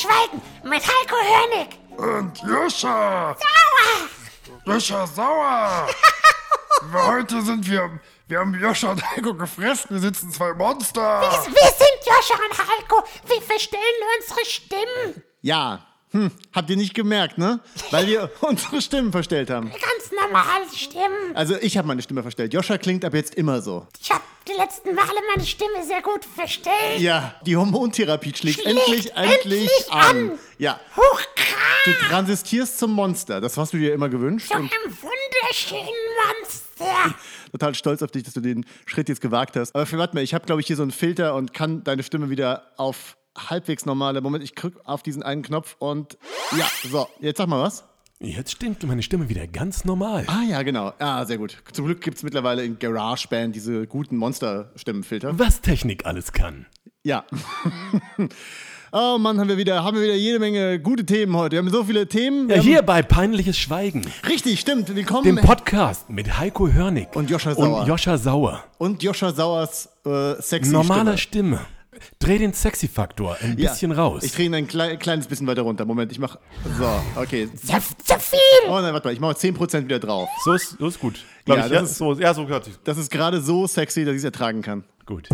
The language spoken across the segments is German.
Schweigen mit Heiko Hörnig. Und Joscha! Sauer! Joscha Sauer! Heute sind wir. Wir haben Joscha und Heiko gefressen. Wir sitzen zwei Monster. Wir sind Joscha und Heiko. Wir verstellen unsere Stimmen. Ja. Hm, habt ihr nicht gemerkt, ne? Weil wir unsere Stimmen verstellt haben. Ganz normale Stimmen. Also ich habe meine Stimme verstellt. Joscha klingt ab jetzt immer so. Ich habe die letzten Male meine Stimme sehr gut verstellt. Ja, die Hormontherapie schlägt, Schlägt endlich, endlich, endlich an. an. Ja, Hochkran. du transistierst zum Monster. Das hast du dir immer gewünscht. Zu einem wunderschönen Monster. total stolz auf dich, dass du den Schritt jetzt gewagt hast. Aber für, warte mal, ich habe, glaube ich, hier so einen Filter und kann deine Stimme wieder auf halbwegs normale. Moment, ich drück auf diesen einen Knopf und ja, so, jetzt sag mal was. Jetzt stimmt meine Stimme wieder ganz normal. Ah ja, genau. Ah, sehr gut. Zum Glück gibt es mittlerweile in GarageBand diese guten Monster-Stimmenfilter. Was Technik alles kann. Ja. oh Mann, haben wir wieder, haben wir wieder jede Menge gute Themen heute. Wir haben so viele Themen. Ja, hier bei Peinliches Schweigen, Richtig, stimmt. Willkommen. dem Podcast mit Heiko Hörnig Und Joscha Sauer. und Joscha Sauer. und Joscha Sauers äh, sexy Normaler Stimme. Stimme. Dreh den Sexy-Faktor ein Ja. bisschen raus. Ich drehe ihn ein klei kleines bisschen weiter runter. Moment, ich mach. So, okay. Zu, zu viel. Oh nein, warte mal, ich mache 10% wieder drauf. so, ist, so ist gut. Glaub Ja, ich, das ja, ist- so, ja, so gehört sich. Das ist gerade so sexy, dass ich es ertragen kann. Gut.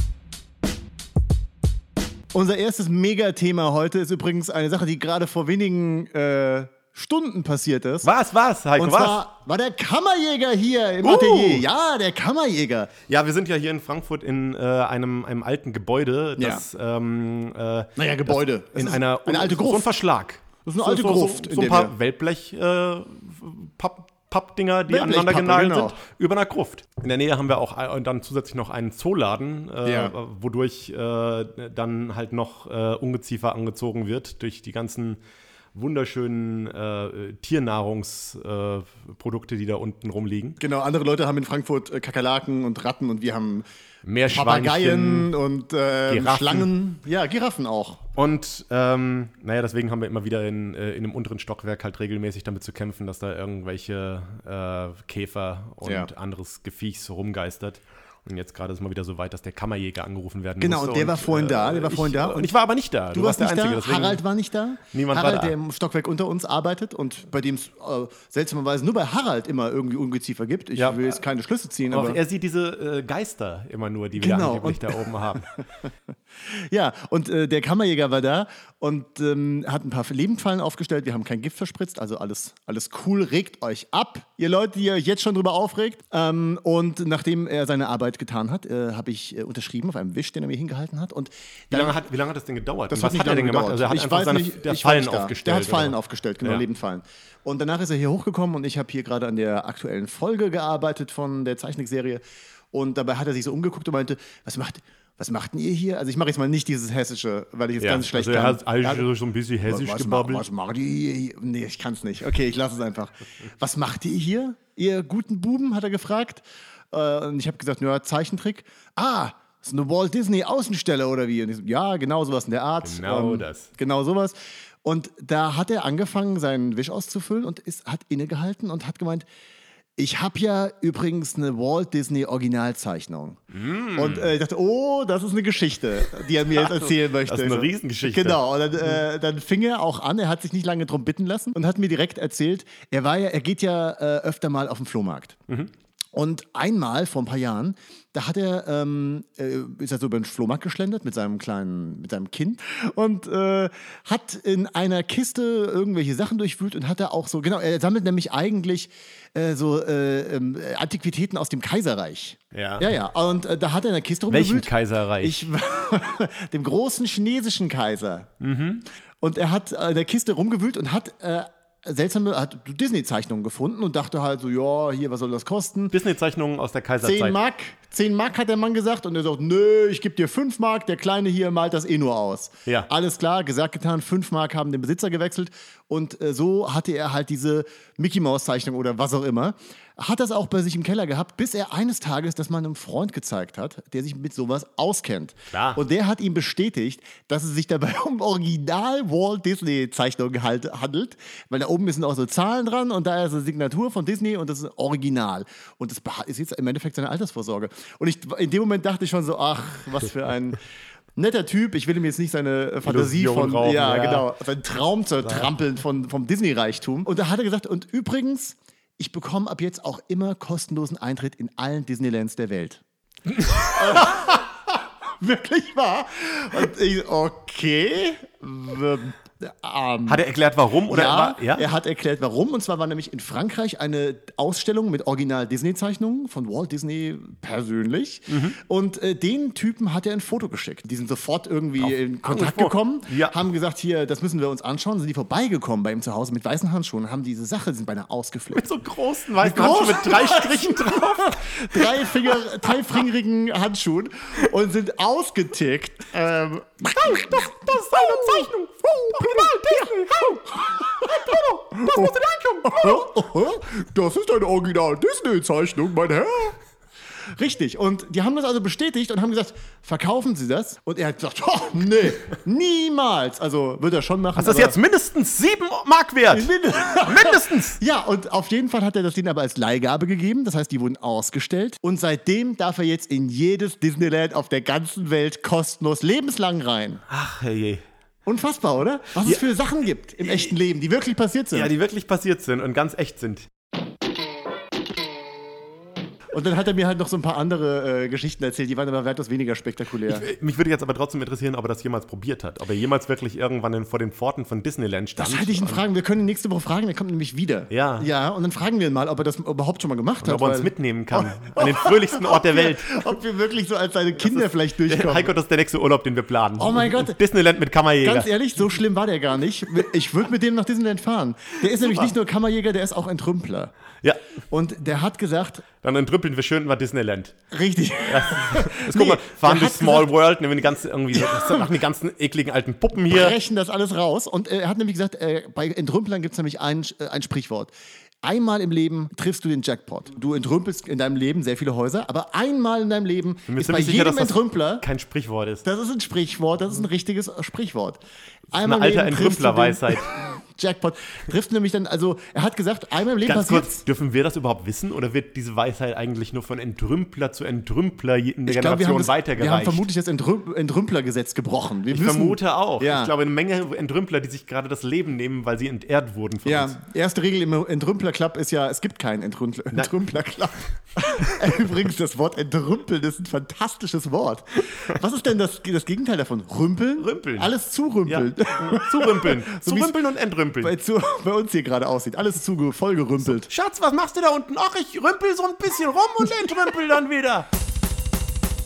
Unser erstes Megathema heute ist übrigens eine Sache, die gerade vor wenigen äh, Stunden passiert ist. Was, was, Heiko, Und was? zwar war der Kammerjäger hier im Uh. Atelier. Ja, der Kammerjäger. Ja, wir sind ja hier in Frankfurt in äh, einem, einem alten Gebäude, das ähm, äh, Naja, Gebäude. In einer eine alte So ein Gruft. Verschlag. Das ist eine alte so, Gruft, So, in so ein paar Wellblech äh, Papp, Pappdinger, die aneinander genagelt genau. sind, über einer Gruft. In der Nähe haben wir auch ein- dann zusätzlich noch einen Zooladen, äh, Ja. wodurch äh, dann halt noch äh, Ungeziefer angezogen wird durch die ganzen wunderschönen äh, Tiernahrungsprodukte, äh, die da unten rumliegen. Genau, andere Leute haben in Frankfurt äh, Kakerlaken und Ratten und wir haben Meerschweinchen. Papageien und äh. Schlangen. Ja, Giraffen auch. Und ähm, naja, deswegen haben wir immer wieder in, äh, in dem unteren Stockwerk halt regelmäßig damit zu kämpfen, dass da irgendwelche äh, Käfer und Ja. anderes Gefiechs rumgeistert. Und jetzt gerade ist mal wieder so weit, dass der Kammerjäger angerufen werden Genau, musste. und der war vorhin da, der war ich, vorhin da. Und ich war aber nicht da. Du, warst der nicht Einzige. da, Harald war nicht da. Niemand war Harald, da. der im Stockwerk unter uns arbeitet und bei dem es äh, seltsamerweise nur bei Harald immer irgendwie Ungeziefer gibt. Ich Ja, will jetzt keine Schlüsse ziehen, Aber aber er sieht diese äh, Geister immer nur, die wir Genau, angeblich und- da oben haben. ja, und äh, der Kammerjäger war da und ähm, hat ein paar Lebendfallen aufgestellt. Wir haben kein Gift verspritzt, also alles, alles cool. Regt euch ab, ihr Leute, die ihr euch jetzt schon drüber aufregt. Ähm, und nachdem er seine Arbeit getan hat, äh, habe ich äh, unterschrieben auf einem Wisch, den er mir hingehalten hat. Und Wie lange, hat, wie lange hat das denn gedauert? Das was nicht hat er denn gemacht? Also er hat ich einfach seine nicht, der Fallen aufgestellt. Der hat Fallen oder? aufgestellt, genau, Ja. Lebendfallen. Und danach ist er hier hochgekommen und ich habe hier gerade an der aktuellen Folge gearbeitet von der Zeichentrickserie. Und dabei hat er sich so umgeguckt und meinte, was macht, was macht denn ihr hier? Also ich mache jetzt mal nicht dieses Hessische, weil ich jetzt Ja, ganz schlecht also er kann. hat eigentlich Ja, so ein bisschen hessisch was, gebabbelt. was macht ihr hier? Nee, ich kann es nicht. Okay, ich lasse es einfach. Was macht ihr hier, ihr guten Buben, hat er gefragt. Äh, und ich habe gesagt, ja, Zeichentrick. Ah, das ist eine Walt Disney Außenstelle oder wie? Und ich so, ja, genau sowas in der Art. Ähm, Genau das. Genau sowas. Und da hat er angefangen, seinen Wisch auszufüllen und ist, hat innegehalten und hat gemeint, ich habe ja übrigens eine Walt Disney Originalzeichnung. Mm. Und äh, ich dachte, oh, das ist eine Geschichte, die er mir jetzt erzählen möchte. Das ist eine Riesengeschichte. Genau. Und dann, äh, dann fing er auch an, er hat sich nicht lange drum bitten lassen und hat mir direkt erzählt, er war ja, er geht ja äh, öfter mal auf den Flohmarkt. Und einmal vor ein paar Jahren, da hat er, ähm, äh, ist er so über den Flohmarkt geschlendert mit seinem kleinen, mit seinem Kind und äh, hat in einer Kiste irgendwelche Sachen durchwühlt und hat da auch so, genau, er sammelt nämlich eigentlich äh, so äh, ähm, Antiquitäten aus dem Kaiserreich. Ja. Ja, ja. Und äh, da hat er in der Kiste Welchen rumgewühlt. Kaiserreich? Ich, dem großen chinesischen Kaiser. Mhm. Und er hat äh, in der Kiste rumgewühlt und hat äh, seltsame hat Disney-Zeichnungen gefunden und dachte halt so, ja, hier, was soll das kosten? Disney-Zeichnungen aus der Kaiserzeit. 10 Mark, 10 Mark hat der Mann gesagt und er sagt, nö, ich gebe dir 5 Mark, der Kleine hier malt das eh nur aus. Ja. Alles klar, gesagt, getan, 5 Mark haben den Besitzer gewechselt und äh, so hatte er halt diese Mickey Mouse Zeichnung oder was auch immer. Hat das auch bei sich im Keller gehabt, bis er eines Tages das mal einem Freund gezeigt hat, der sich mit sowas auskennt. Klar. Und der hat ihm bestätigt, dass es sich dabei um Original Walt Disney Zeichnungen halt handelt, weil da oben sind auch so Zahlen dran und da ist eine Signatur von Disney und das ist Original. Und das ist jetzt im Endeffekt seine Altersvorsorge. Und ich, in dem Moment dachte ich schon so, ach, was für ein Netter Typ, ich will ihm jetzt nicht seine äh, Fantasie Illusion von, rauben, ja, ja. genau, seinen Traum zertrampeln von, vom Disney-Reichtum. Und da hat er gesagt, und übrigens, ich bekomme ab jetzt auch immer kostenlosen Eintritt in allen Disneylands der Welt. Wirklich wahr? Und ich, okay. Ähm, Hat er erklärt, warum? Oder ja, war, ja? er hat erklärt, warum. Und zwar war nämlich in Frankreich eine Ausstellung mit Original-Disney-Zeichnungen von Walt Disney persönlich. Mhm. Und äh, den Typen hat er ein Foto geschickt. Die sind sofort irgendwie in Kontakt gekommen, Ja. haben gesagt, hier, das müssen wir uns anschauen. Sind die vorbeigekommen bei ihm zu Hause mit weißen Handschuhen, haben diese Sache, sind beinahe ausgeflippt. mit so großen weißen Mit Handschuhen mit großen drei Strichen drauf. Drei Finger, dreifingerigen Handschuhen und sind ausgetickt. Ähm, Das ist eine Zeichnung. Original Disney. Das musst du reinkommen. Das ist eine Original-Disney-Zeichnung, mein Herr. Richtig. Und die haben das also bestätigt und haben gesagt, verkaufen Sie das? Und er hat gesagt, oh, nee, niemals. Also wird er schon machen. Das ist jetzt mindestens sieben Mark wert. mindestens. Ja, und auf jeden Fall hat er das denen aber als Leihgabe gegeben. Das heißt, die wurden ausgestellt. Und seitdem darf er jetzt in jedes Disneyland auf der ganzen Welt kostenlos lebenslang rein. Ach, je. Unfassbar, oder? Was es für Sachen gibt im echten Leben, die wirklich passiert sind. Ja, die wirklich passiert sind und ganz echt sind. Und dann hat er mir halt noch so ein paar andere äh, Geschichten erzählt, die waren aber weitaus weniger spektakulär. Mich würde jetzt aber trotzdem interessieren, ob er das jemals probiert hat. Ob er jemals wirklich irgendwann in, vor den Pforten von Disneyland stand. Das halte ich ihn fragen. Wir können ihn nächste Woche fragen, der kommt nämlich wieder. Ja. Ja, und dann fragen wir ihn mal, ob er das überhaupt schon mal gemacht hat. ob er uns mitnehmen kann. An den fröhlichsten Ort der Welt. Ob wir wirklich so als seine Kinder vielleicht durchkommen. Heiko, das ist der nächste Urlaub, den wir planen. Oh mein Gott. Disneyland mit Kammerjäger. Ganz ehrlich, so schlimm war der gar nicht. Ich würde mit dem nach Disneyland fahren. Der ist nämlich nicht nur Kammerjäger, der ist auch Entrümpler. Ja, Und der hat gesagt, dann entrümpeln wir schön mal Disneyland. richtig. Jetzt guck mal, fahren durch Small gesagt- World, nehmen die ganzen irgendwie das machen die ganzen ekligen alten Puppen hier. brechen das alles raus. Und äh, er hat nämlich gesagt, äh, bei Entrümplern gibt es nämlich ein, äh, ein Sprichwort. Einmal im Leben triffst du den Jackpot. Du entrümpelst in deinem Leben sehr viele Häuser, aber einmal in deinem Leben ist bei sicher, jedem Entrümpler, kein Sprichwort ist. das ist ein Sprichwort, das ist ein richtiges Sprichwort. Eine Einmal im alte Entrümplerweisheit. Jackpot. Trifft nämlich dann, also er hat gesagt, einmal im Leben Ganz passiert kurz, dürfen wir das überhaupt wissen oder wird diese Weisheit eigentlich nur von Entrümpler zu Entrümpler in der Ich wir, Generation haben das- wir haben weitergereicht? vermutlich das Entrüm Entrümplergesetz gebrochen. Wir ich müssen- vermute auch. Ja. Ich glaube, eine Menge Entrümpler, die sich gerade das Leben nehmen, weil sie entehrt wurden von uns. Ja, erste Regel im Entrümpler-Club ist ja, es gibt keinen Entrümpler- Entrümpler-Club. Übrigens, das Wort entrümpeln ist ein fantastisches Wort. Was ist denn das, das Gegenteil davon? Rümpeln? Rümpeln. Alles zurümpeln. Zurümpeln. So Zurümpeln und entrümpeln. Bei, zu, bei uns hier gerade aussieht. Alles zu vollgerümpelt. Schatz, was machst du da unten? Ach, ich rümpel so ein bisschen rum und entrümpel dann wieder.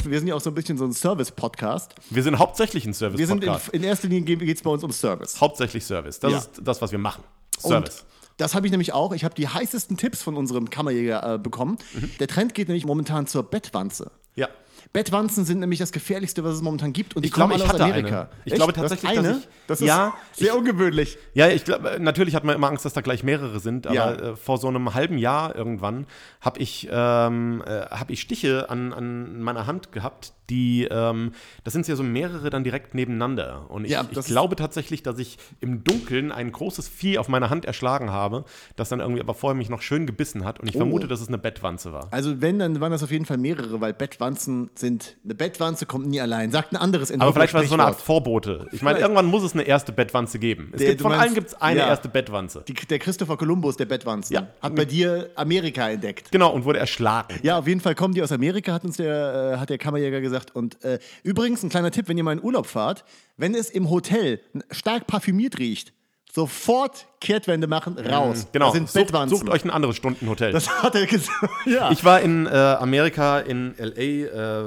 Wir sind ja auch so ein bisschen so ein Service-Podcast. Wir sind hauptsächlich ein Wir sind in, Service-Podcast. in erster Linie geht es bei uns um Service. Hauptsächlich Service. Das Ja. ist das, was wir machen. Und Service. das habe ich nämlich auch. Ich habe die heißesten Tipps von unserem Kammerjäger äh, bekommen. Mhm. Der Trend geht nämlich momentan zur Bettwanze. ja. Bettwanzen sind nämlich das gefährlichste, was es momentan gibt. Und Ich glaube, ich hatte Amerika. eine. Ich Echt? glaube tatsächlich, dass eine? ich- Das ist Ja, sehr ungewöhnlich. Ja, ich glaube, natürlich hat man immer Angst, dass da gleich mehrere sind, aber Ja. äh, vor so einem halben Jahr irgendwann habe ich, ähm, äh, hab ich Stiche an, an meiner Hand gehabt, die, ähm, das sind ja so mehrere dann direkt nebeneinander. Und ich, Ja, ich glaube tatsächlich, dass ich im Dunkeln ein großes Vieh auf meiner Hand erschlagen habe, das dann irgendwie aber vorher mich noch schön gebissen hat. Und ich Oh. vermute, dass es eine Bettwanze war. Also wenn, dann waren das auf jeden Fall mehrere, weil Bettwanzen sind, eine Bettwanze kommt nie allein. Sagt ein anderes Aber vielleicht war es so eine Art. Vorbote. Ich meine, irgendwann muss es eine erste Bettwanze geben. Es Der- gibt, von meinst- allen gibt es eine ja. erste Bettwanze. Die, der Christopher Columbus, der Bettwanzen, Ja. hat bei dir Amerika entdeckt. Genau, und wurde erschlagen. Ja, auf jeden Fall kommen die aus Amerika, hat uns der, äh, hat der Kammerjäger gesagt. Und äh, übrigens, ein kleiner Tipp, wenn ihr mal in Urlaub fahrt, wenn es im Hotel stark parfümiert riecht, sofort Kehrtwende machen, raus. Genau, Das sucht, sucht euch ein anderes Stundenhotel. Das hat er gesagt. Ja. Ich war in äh, Amerika, in L.A.,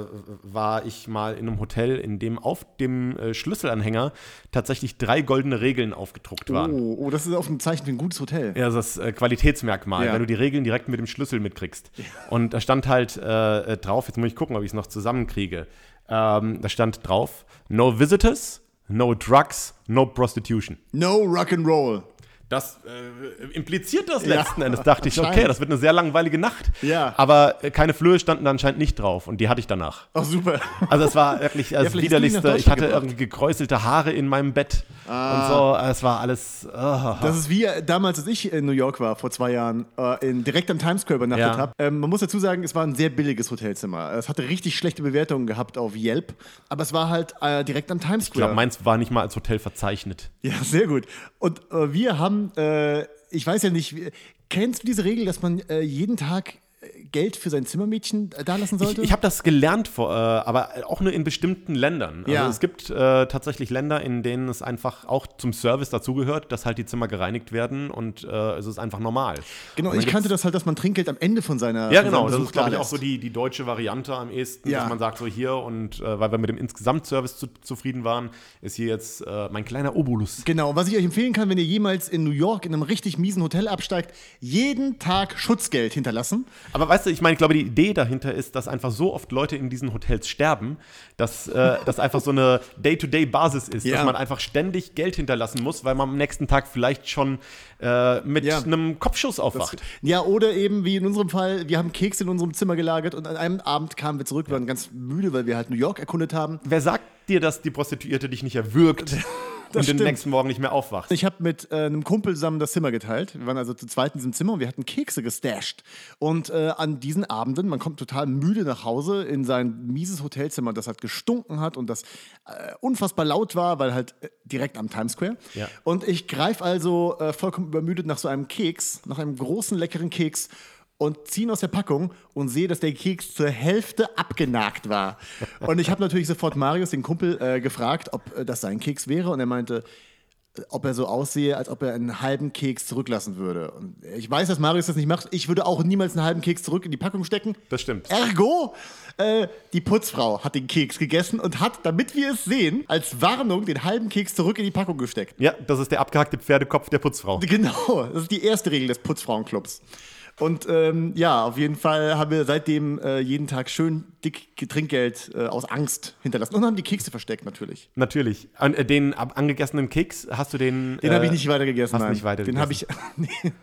äh, war ich mal in einem Hotel, in dem auf dem äh, Schlüsselanhänger tatsächlich drei goldene Regeln aufgedruckt waren. oh, oh, das ist auf ein Zeichen für ein gutes Hotel. Ja, das äh, Qualitätsmerkmal, Ja. wenn du die Regeln direkt mit dem Schlüssel mitkriegst. Und da stand halt äh, äh, drauf, jetzt muss ich gucken, ob ich es noch zusammenkriege. Ähm, da stand drauf, no visitors, no drugs, no prostitution. No Rock'n'Roll. Das äh, impliziert das Ja, letzten Endes. Dachte ich, okay, das wird eine sehr langweilige Nacht. Ja. Aber äh, keine Flöhe standen da anscheinend nicht drauf und die hatte ich danach. Oh, super. Also es war wirklich das du ihn Widerlichste. Ich hatte Deutschland irgendwie gekräuselte Haare in meinem Bett und so. Es war alles. Oh. Das ist wie äh, damals, als ich in New York war, vor zwei Jahren, äh, in, direkt am Times Square übernachtet Ja. habe. Ähm, man muss dazu sagen, es war ein sehr billiges Hotelzimmer. Es hatte richtig schlechte Bewertungen gehabt auf Yelp, aber es war halt äh, direkt am Times Ich Square. glaube, meins war nicht mal als Hotel verzeichnet. Ja, sehr gut. Und äh, wir haben, äh, ich weiß ja nicht, kennst du diese Regel, dass man äh, jeden Tag Geld für sein Zimmermädchen dalassen Ich, sollte? ich habe das gelernt, vor, äh, aber auch nur in bestimmten Ländern. Also Ja. es gibt äh, tatsächlich Länder, in denen es einfach auch zum Service dazugehört, dass halt die Zimmer gereinigt werden und äh, es ist einfach normal. genau, ich kannte das halt, dass man Trinkgeld am Ende von seiner Ja, von genau. Das ist, glaube ich, auch so die, die deutsche Variante am ehesten, Ja. dass man sagt, so hier und äh, weil wir mit dem Insgesamtservice zu, zufrieden waren, ist hier jetzt äh, mein kleiner Obolus. Genau, was ich euch empfehlen kann, wenn ihr jemals in New York in einem richtig miesen Hotel absteigt, jeden Tag Schutzgeld hinterlassen. Aber weißt du, ich meine, ich glaube, die Idee dahinter ist, dass einfach so oft Leute in diesen Hotels sterben, dass äh, das einfach so eine Day-to-Day-Basis ist, Ja. dass man einfach ständig Geld hinterlassen muss, weil man am nächsten Tag vielleicht schon äh, mit Ja. einem Kopfschuss aufwacht. Ja, oder eben wie in unserem Fall, wir haben Kekse in unserem Zimmer gelagert und an einem Abend kamen wir zurück, wir waren ganz müde, weil wir halt New York erkundet haben. Wer sagt dir, dass die Prostituierte dich nicht erwürgt und den stimmt. nächsten Morgen nicht mehr aufwacht? Ich habe mit äh, einem Kumpel zusammen das Zimmer geteilt. Wir waren also zu zweit in diesem Zimmer und wir hatten Kekse gestasht. Und äh, an diesen Abenden, man kommt total müde nach Hause in sein mieses Hotelzimmer, das halt gestunken hat und das äh, unfassbar laut war, weil halt äh, direkt am Times Square. Ja. Und ich greife also äh, vollkommen übermüdet nach so einem Keks, nach einem großen, leckeren Keks und ziehe ihn aus der Packung und sehe, dass der Keks zur Hälfte abgenagt war. Und ich habe natürlich sofort Marius, den Kumpel, äh, gefragt, ob äh, das sein Keks wäre. Und er meinte, ob er so aussehe, als ob er einen halben Keks zurücklassen würde. Und ich weiß, dass Marius das nicht macht. Ich würde auch niemals einen halben Keks zurück in die Packung stecken. Das stimmt. Ergo, äh, die Putzfrau hat den Keks gegessen und hat, damit wir es sehen, als Warnung den halben Keks zurück in die Packung gesteckt. Ja, das ist der abgehackte Pferdekopf der Putzfrau. Genau, das ist die erste Regel des Putzfrauenclubs. Und ähm, ja, auf jeden Fall haben wir seitdem äh, jeden Tag schön dick Trinkgeld äh, aus Angst hinterlassen. Und haben die Kekse versteckt natürlich. Natürlich. An, äh, den angegessenen Keks, hast du den. Den äh, habe ich nicht weitergegessen. hast nein. nicht weitergegessen. Den habe ich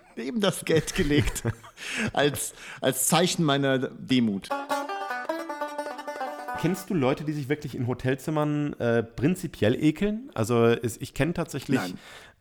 neben das Geld gelegt. als, als Zeichen meiner Demut. Kennst du Leute, die sich wirklich in Hotelzimmern äh, prinzipiell ekeln? Also ich kenne tatsächlich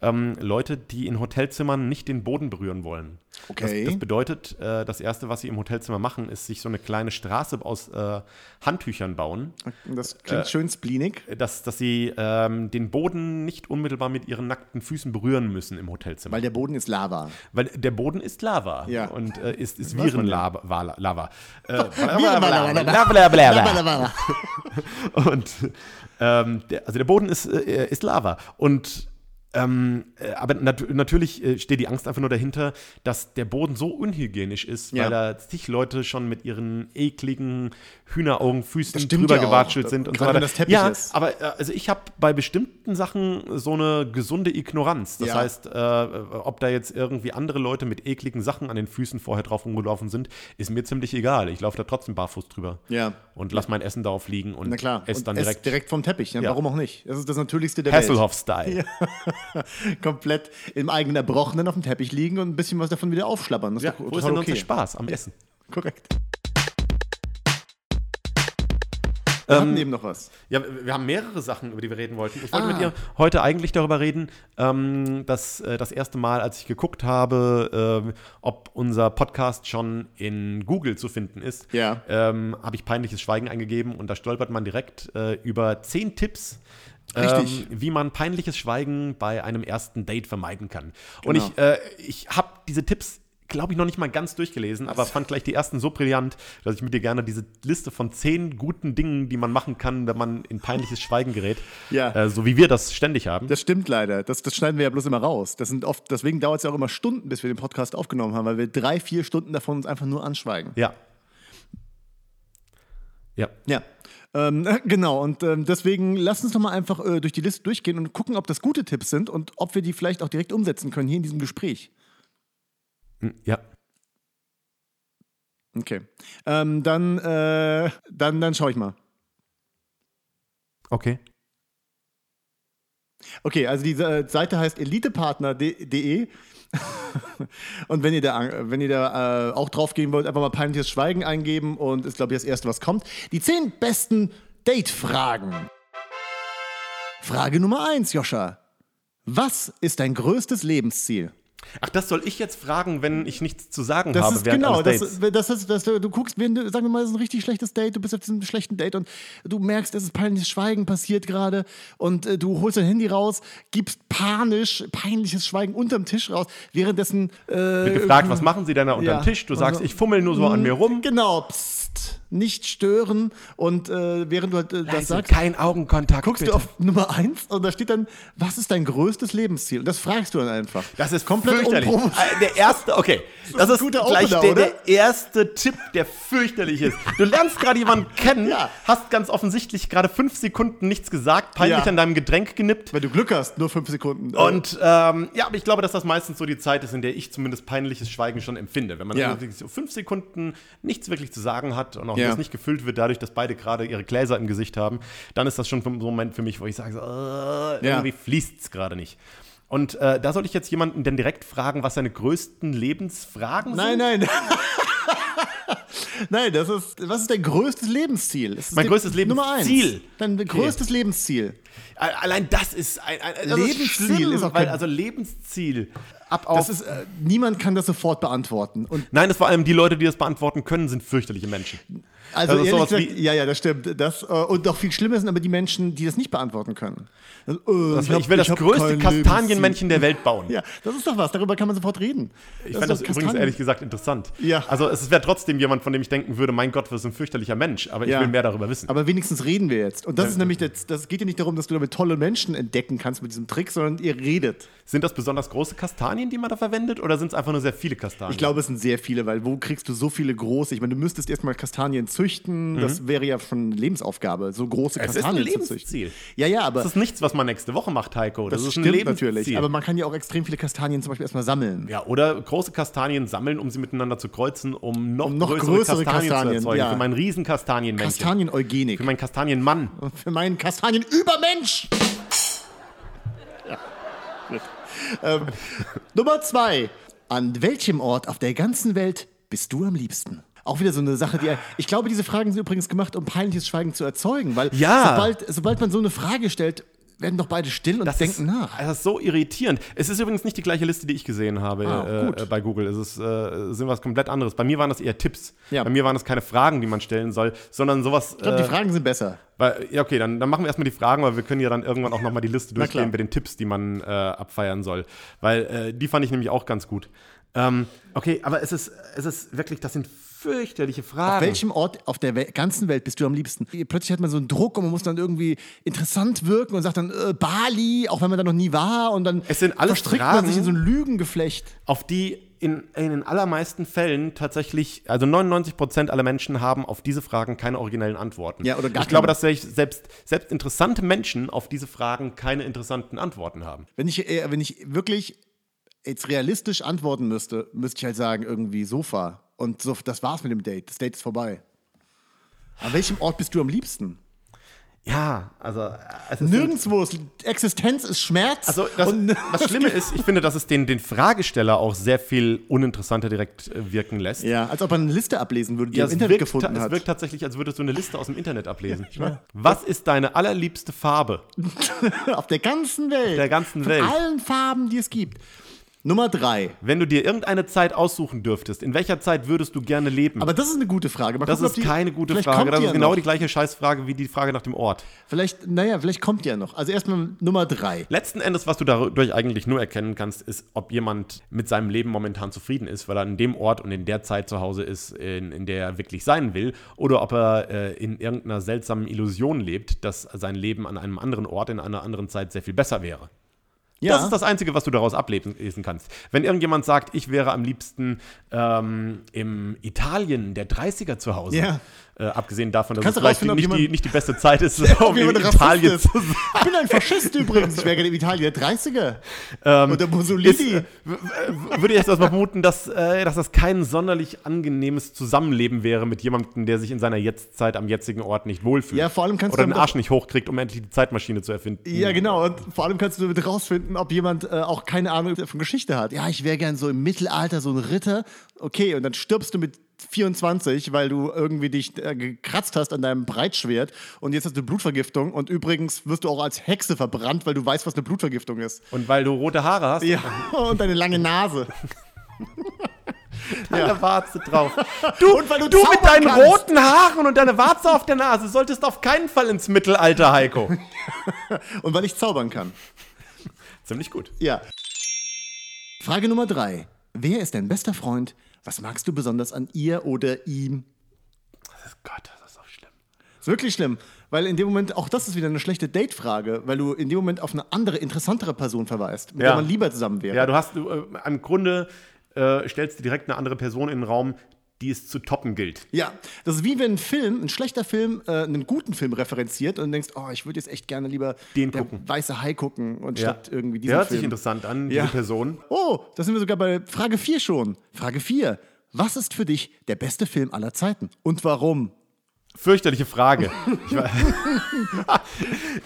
ähm, Leute, die in Hotelzimmern nicht den Boden berühren wollen. Okay. Das, das bedeutet, äh, das Erste, was sie im Hotelzimmer machen, ist sich so eine kleine Straße aus äh, Handtüchern bauen, Das klingt schön spleenig. dass, dass sie ähm, den Boden nicht unmittelbar mit ihren nackten Füßen berühren müssen im Hotelzimmer. Weil der Boden ist Lava. Weil der Boden ist Lava Ja. und äh, ist, ist Virenlava. Lava. Lava. Äh, Lava. Und ähm, der, also der Boden ist, äh, ist Lava. Und ähm, äh, aber nat natürlich äh, steht die Angst einfach nur dahinter, dass der Boden so unhygienisch ist, Ja. weil da zig Leute schon mit ihren ekligen Hühneraugenfüßen drüber ja gewatschelt sind und so weiter. wenn das Teppich ja, ist. aber äh, also ich habe bei bestimmten Sachen so eine gesunde Ignoranz. Das Ja. heißt, äh, ob da jetzt irgendwie andere Leute mit ekligen Sachen an den Füßen vorher drauf rumgelaufen sind, ist mir ziemlich egal. Ich laufe da trotzdem barfuß drüber. Ja. Und lass mein Essen darauf liegen und esse Und dann ess direkt, direkt vom Teppich. Ja, Ja. Warum auch nicht? Das ist das Natürlichste der Welt. Hasselhoff-Style. Komplett im eigenen Erbrochenen auf dem Teppich liegen und ein bisschen was davon wieder aufschlabbern. Das ist Ja, doch wo ist denn okay. unser Spaß am Essen? Korrekt. Wir hatten eben noch was. Ja, wir haben mehrere Sachen, über die wir reden wollten. Ich wollte Ah. mit dir heute eigentlich darüber reden, ähm, dass äh, das erste Mal, als ich geguckt habe, ähm, ob unser Podcast schon in Google zu finden ist, Ja. ähm, habe ich peinliches Schweigen eingegeben und da stolpert man direkt äh, über zehn Tipps. Richtig. Ähm, wie man peinliches Schweigen bei einem ersten Date vermeiden kann. Und Genau. ich, äh, ich habe diese Tipps, glaube ich, noch nicht mal ganz durchgelesen, aber fand gleich die ersten so brillant, dass ich mit dir gerne diese Liste von zehn guten Dingen, die man machen kann, wenn man in peinliches Schweigen gerät, Ja. äh, so wie wir das ständig haben. Das stimmt leider. Das, das schneiden wir ja bloß immer raus. Das sind oft, deswegen dauert es ja auch immer Stunden, bis wir den Podcast aufgenommen haben, weil wir drei, vier Stunden davon uns einfach nur anschweigen. ja. Ja. Ja. Ähm, genau, und ähm, deswegen lass uns doch mal einfach äh, durch die Liste durchgehen und gucken, ob das gute Tipps sind und ob wir die vielleicht auch direkt umsetzen können hier in diesem Gespräch. Hm, Ja. Okay. Ähm, dann, äh, dann, dann schaue ich mal. Okay. Okay, also diese äh, Seite heißt elitepartner.de. und wenn ihr da, wenn ihr da äh, auch drauf gehen wollt, einfach mal peinliches Schweigen eingeben und ist, glaube ich, das Erste, was kommt. Die zehn besten Date-Fragen. Frage Nummer eins, Joscha. Was ist dein größtes Lebensziel? Ach, das soll ich jetzt fragen, wenn ich nichts zu sagen Das habe ist genau, das, Dates. das ist, das, du guckst, wenn du, sagen wir mal, das ist ein richtig schlechtes Date, du bist auf diesem schlechten Date und du merkst, es ist peinliches Schweigen passiert gerade und äh, du holst dein Handy raus, gibst panisch peinliches Schweigen unterm Tisch raus, währenddessen äh, Wird gefragt, was machen Sie denn da unterm ja. Tisch? Du sagst, Also- ich fummel nur so an mir rum. Genau, psst, nicht stören und äh, während du halt, äh, das Also sagst, kein Augenkontakt. guckst bitte. du auf Nummer eins und da steht dann, was ist dein größtes Lebensziel? Und das fragst du dann einfach. Das ist komplett fürchterlich. unprovoziert. Äh, Der erste, okay. Das ein ist guter gleich Opener, der, der erste Tipp, der fürchterlich ist. Du lernst gerade jemanden kennen, Ja. hast ganz offensichtlich gerade fünf Sekunden nichts gesagt, peinlich Ja. an deinem Getränk genippt. Wenn du Glück hast, nur fünf Sekunden. Und ähm, ja, aber ich glaube, dass das meistens so die Zeit ist, in der ich zumindest peinliches Schweigen schon empfinde. Wenn man Ja. fünf Sekunden nichts wirklich zu sagen hat und auch Ja. das nicht gefüllt wird, dadurch, dass beide gerade ihre Gläser im Gesicht haben, dann ist das schon so ein Moment für mich, wo ich sage, so, äh, Ja. irgendwie fließt es gerade nicht. Und äh, da sollte ich jetzt jemanden denn direkt fragen, was seine größten Lebensfragen Nein, sind? nein. nein, das ist. Was ist dein größtes Lebensziel? Mein größtes. Lebensziel. Dein größtes Lebensziel. A- Allein das ist ein, ein das Lebensziel ist, schlimm, ist auch weil also Lebensziel ab auf Das ist, äh, niemand kann das sofort beantworten. Und Nein, das vor allem die Leute, die das beantworten können, sind fürchterliche Menschen. Also Das ist ehrlich gesagt, ja, ja, das stimmt. Das, äh, und noch viel schlimmer sind aber die Menschen, die das nicht beantworten können. Also, äh, Das, hab- ich will das hab größte Kastanienmännchen der Welt bauen. Ja, das ist doch was. Darüber kann man sofort reden. Ich fand das übrigens ehrlich gesagt interessant. Ja. Also es wäre trotzdem jemand, von dem ich denken würde, mein Gott, was ein fürchterlicher Mensch, aber ich Ja. will mehr darüber wissen. Aber wenigstens reden wir jetzt. Und das ist nämlich, das, das geht ja nicht darum, dass du damit tolle Menschen entdecken kannst mit diesem Trick, sondern ihr redet. sind das besonders große Kastanien, die man da verwendet, oder sind es einfach nur sehr viele Kastanien? Ich glaube, es sind sehr viele, weil wo kriegst du so viele große? Ich meine, du müsstest erstmal Kastanien züchten. Das wäre ja schon Lebensaufgabe, so große Mhm. Ein Kastanien zu Lebensziel. züchten. Ja, ja, aber das ist nichts, was man nächste Woche macht, Heiko. Das, das ist ein stimmt Lebensziel. natürlich. Aber man kann ja auch extrem viele Kastanien zum Beispiel erstmal sammeln. ja, oder große Kastanien sammeln, um sie miteinander zu kreuzen, um noch, Um noch größere, größere Kastanien, Kastanien, zu erzeugen. ja. Für meinen riesen Kastanienmännchen. Kastanieneugenik. Für meinen Kastanienmann. Für meinen Kastanienübermensch. Ja. Ähm, Nummer zwei. An welchem Ort auf der ganzen Welt bist du am liebsten? Auch wieder so eine Sache, die. Ich glaube, diese Fragen sind übrigens gemacht, um peinliches Schweigen zu erzeugen, weil Ja. sobald, sobald man so eine Frage stellt, werden doch beide still und denken ist, nach. Das ist so irritierend. Es ist übrigens nicht die gleiche Liste, die ich gesehen habe Ah, äh, äh, bei Google. Es ist äh, sind was komplett anderes. Bei mir waren das eher Tipps. Ja. Bei mir waren das keine Fragen, die man stellen soll, sondern sowas. Ich glaube, äh, die Fragen sind besser. weil, ja, okay, dann, dann machen wir erstmal die Fragen, weil wir können ja dann irgendwann auch nochmal die Liste durchgehen mit den Tipps, die man äh, abfeiern soll. Weil äh, die fand ich nämlich auch ganz gut. Ähm, okay, aber es ist, es ist wirklich, das sind fürchterliche Fragen. Auf welchem Ort auf der Wel ganzen Welt bist du am liebsten? Plötzlich hat man so einen Druck und man muss dann irgendwie interessant wirken und sagt dann äh, Bali, auch wenn man da noch nie war und dann Es sind alles verstrickt man Fragen- sich in so ein Lügengeflecht. auf die in, in den allermeisten Fällen tatsächlich, also 99 Prozent aller Menschen haben auf diese Fragen keine originellen Antworten. Ja, oder gar ich glaube, dass selbst, selbst, selbst interessante Menschen auf diese Fragen keine interessanten Antworten haben. Wenn ich, äh, wenn ich wirklich jetzt realistisch antworten müsste, müsste ich halt sagen, irgendwie Sofa. Und so, das war's mit dem Date. Das Date ist vorbei. An welchem Ort bist du am liebsten? Ja, also äh, Nirgendwo. Ist, Existenz ist Schmerz. Also das, das Schlimme ist, ich finde, dass es den, den Fragesteller auch sehr viel uninteressanter direkt äh, wirken lässt. ja, als ob man eine Liste ablesen würde, die er es im Internet wirkt, gefunden hat. Es wirkt tatsächlich, als würdest du eine Liste aus dem Internet ablesen. Was ist deine allerliebste Farbe? Auf der ganzen Welt. Der ganzen Von Welt. allen Farben, die es gibt. Nummer drei. Wenn du dir irgendeine Zeit aussuchen dürftest, in welcher Zeit würdest du gerne leben? Aber das ist eine gute Frage. Mal das gucken, ist die- keine gute Frage. Das ist ja genau noch. die gleiche Scheißfrage wie die Frage nach dem Ort. Vielleicht, naja, vielleicht kommt ja noch. Also erstmal Nummer drei. Letzten Endes, was du dadurch eigentlich nur erkennen kannst, ist, ob jemand mit seinem Leben momentan zufrieden ist, weil er an dem Ort und in der Zeit zu Hause ist, in, in der er wirklich sein will, oder ob er äh, in irgendeiner seltsamen Illusion lebt, dass sein Leben an einem anderen Ort in einer anderen Zeit sehr viel besser wäre. Ja. Das ist das Einzige, was du daraus ablesen kannst. Wenn irgendjemand sagt, ich wäre am liebsten ähm, im Italien der 30er zu Hause, Ja. Äh, abgesehen davon, dass es vielleicht ob nicht, die, nicht die beste Zeit ist, um in Italien Rassist zu ist. Ich bin ein Faschist übrigens. Ich wäre gerne in Italien. Der 30er. Ähm, Und der ist, Mussolini. äh, würde ich jetzt erstmal vermuten, dass, äh, dass das kein sonderlich angenehmes Zusammenleben wäre mit jemandem, der sich in seiner Jetztzeit am jetzigen Ort nicht wohlfühlt. Ja, vor allem kannst Oder du den Arsch nicht hochkriegt, um endlich die Zeitmaschine zu erfinden. Ja, genau. Und vor allem kannst du damit rausfinden, ob jemand äh, auch keine Ahnung von Geschichte hat. Ja, ich wäre gern so im Mittelalter so ein Ritter. Okay, und dann stirbst du mit 24, weil du irgendwie dich äh, gekratzt hast an deinem Breitschwert und jetzt hast du Blutvergiftung und übrigens wirst du auch als Hexe verbrannt, weil du weißt, was eine Blutvergiftung ist. Und weil du rote Haare hast, Ja, und deine lange Nase. deine Warze drauf. Du, Und weil du du mit deinen kannst. roten Haaren und deiner Warze auf der Nase solltest auf keinen Fall ins Mittelalter, Heiko. Und weil ich zaubern kann. Ziemlich gut. Ja. Frage Nummer drei. Wer ist dein bester Freund? Was magst du besonders an ihr oder ihm? Gott, das ist auch schlimm. Ist wirklich schlimm, weil in dem Moment, auch das ist wieder eine schlechte Date-Frage, weil du in dem Moment auf eine andere, interessantere Person verweist, mit Ja. der man lieber zusammen wäre. Ja, du hast, du, äh, im Grunde äh, stellst du direkt eine andere Person in den Raum, die es zu toppen gilt. Ja, das ist wie wenn ein Film, ein schlechter Film, äh, einen guten Film referenziert und du denkst, oh, ich würde jetzt echt gerne lieber Den gucken. weiße Hai gucken und statt irgendwie diesen Der hört Film. sich interessant an, Ja. diese Person. Oh, da sind wir sogar bei Frage 4 schon. Frage 4. Was ist für dich der beste Film aller Zeiten und warum? Fürchterliche Frage.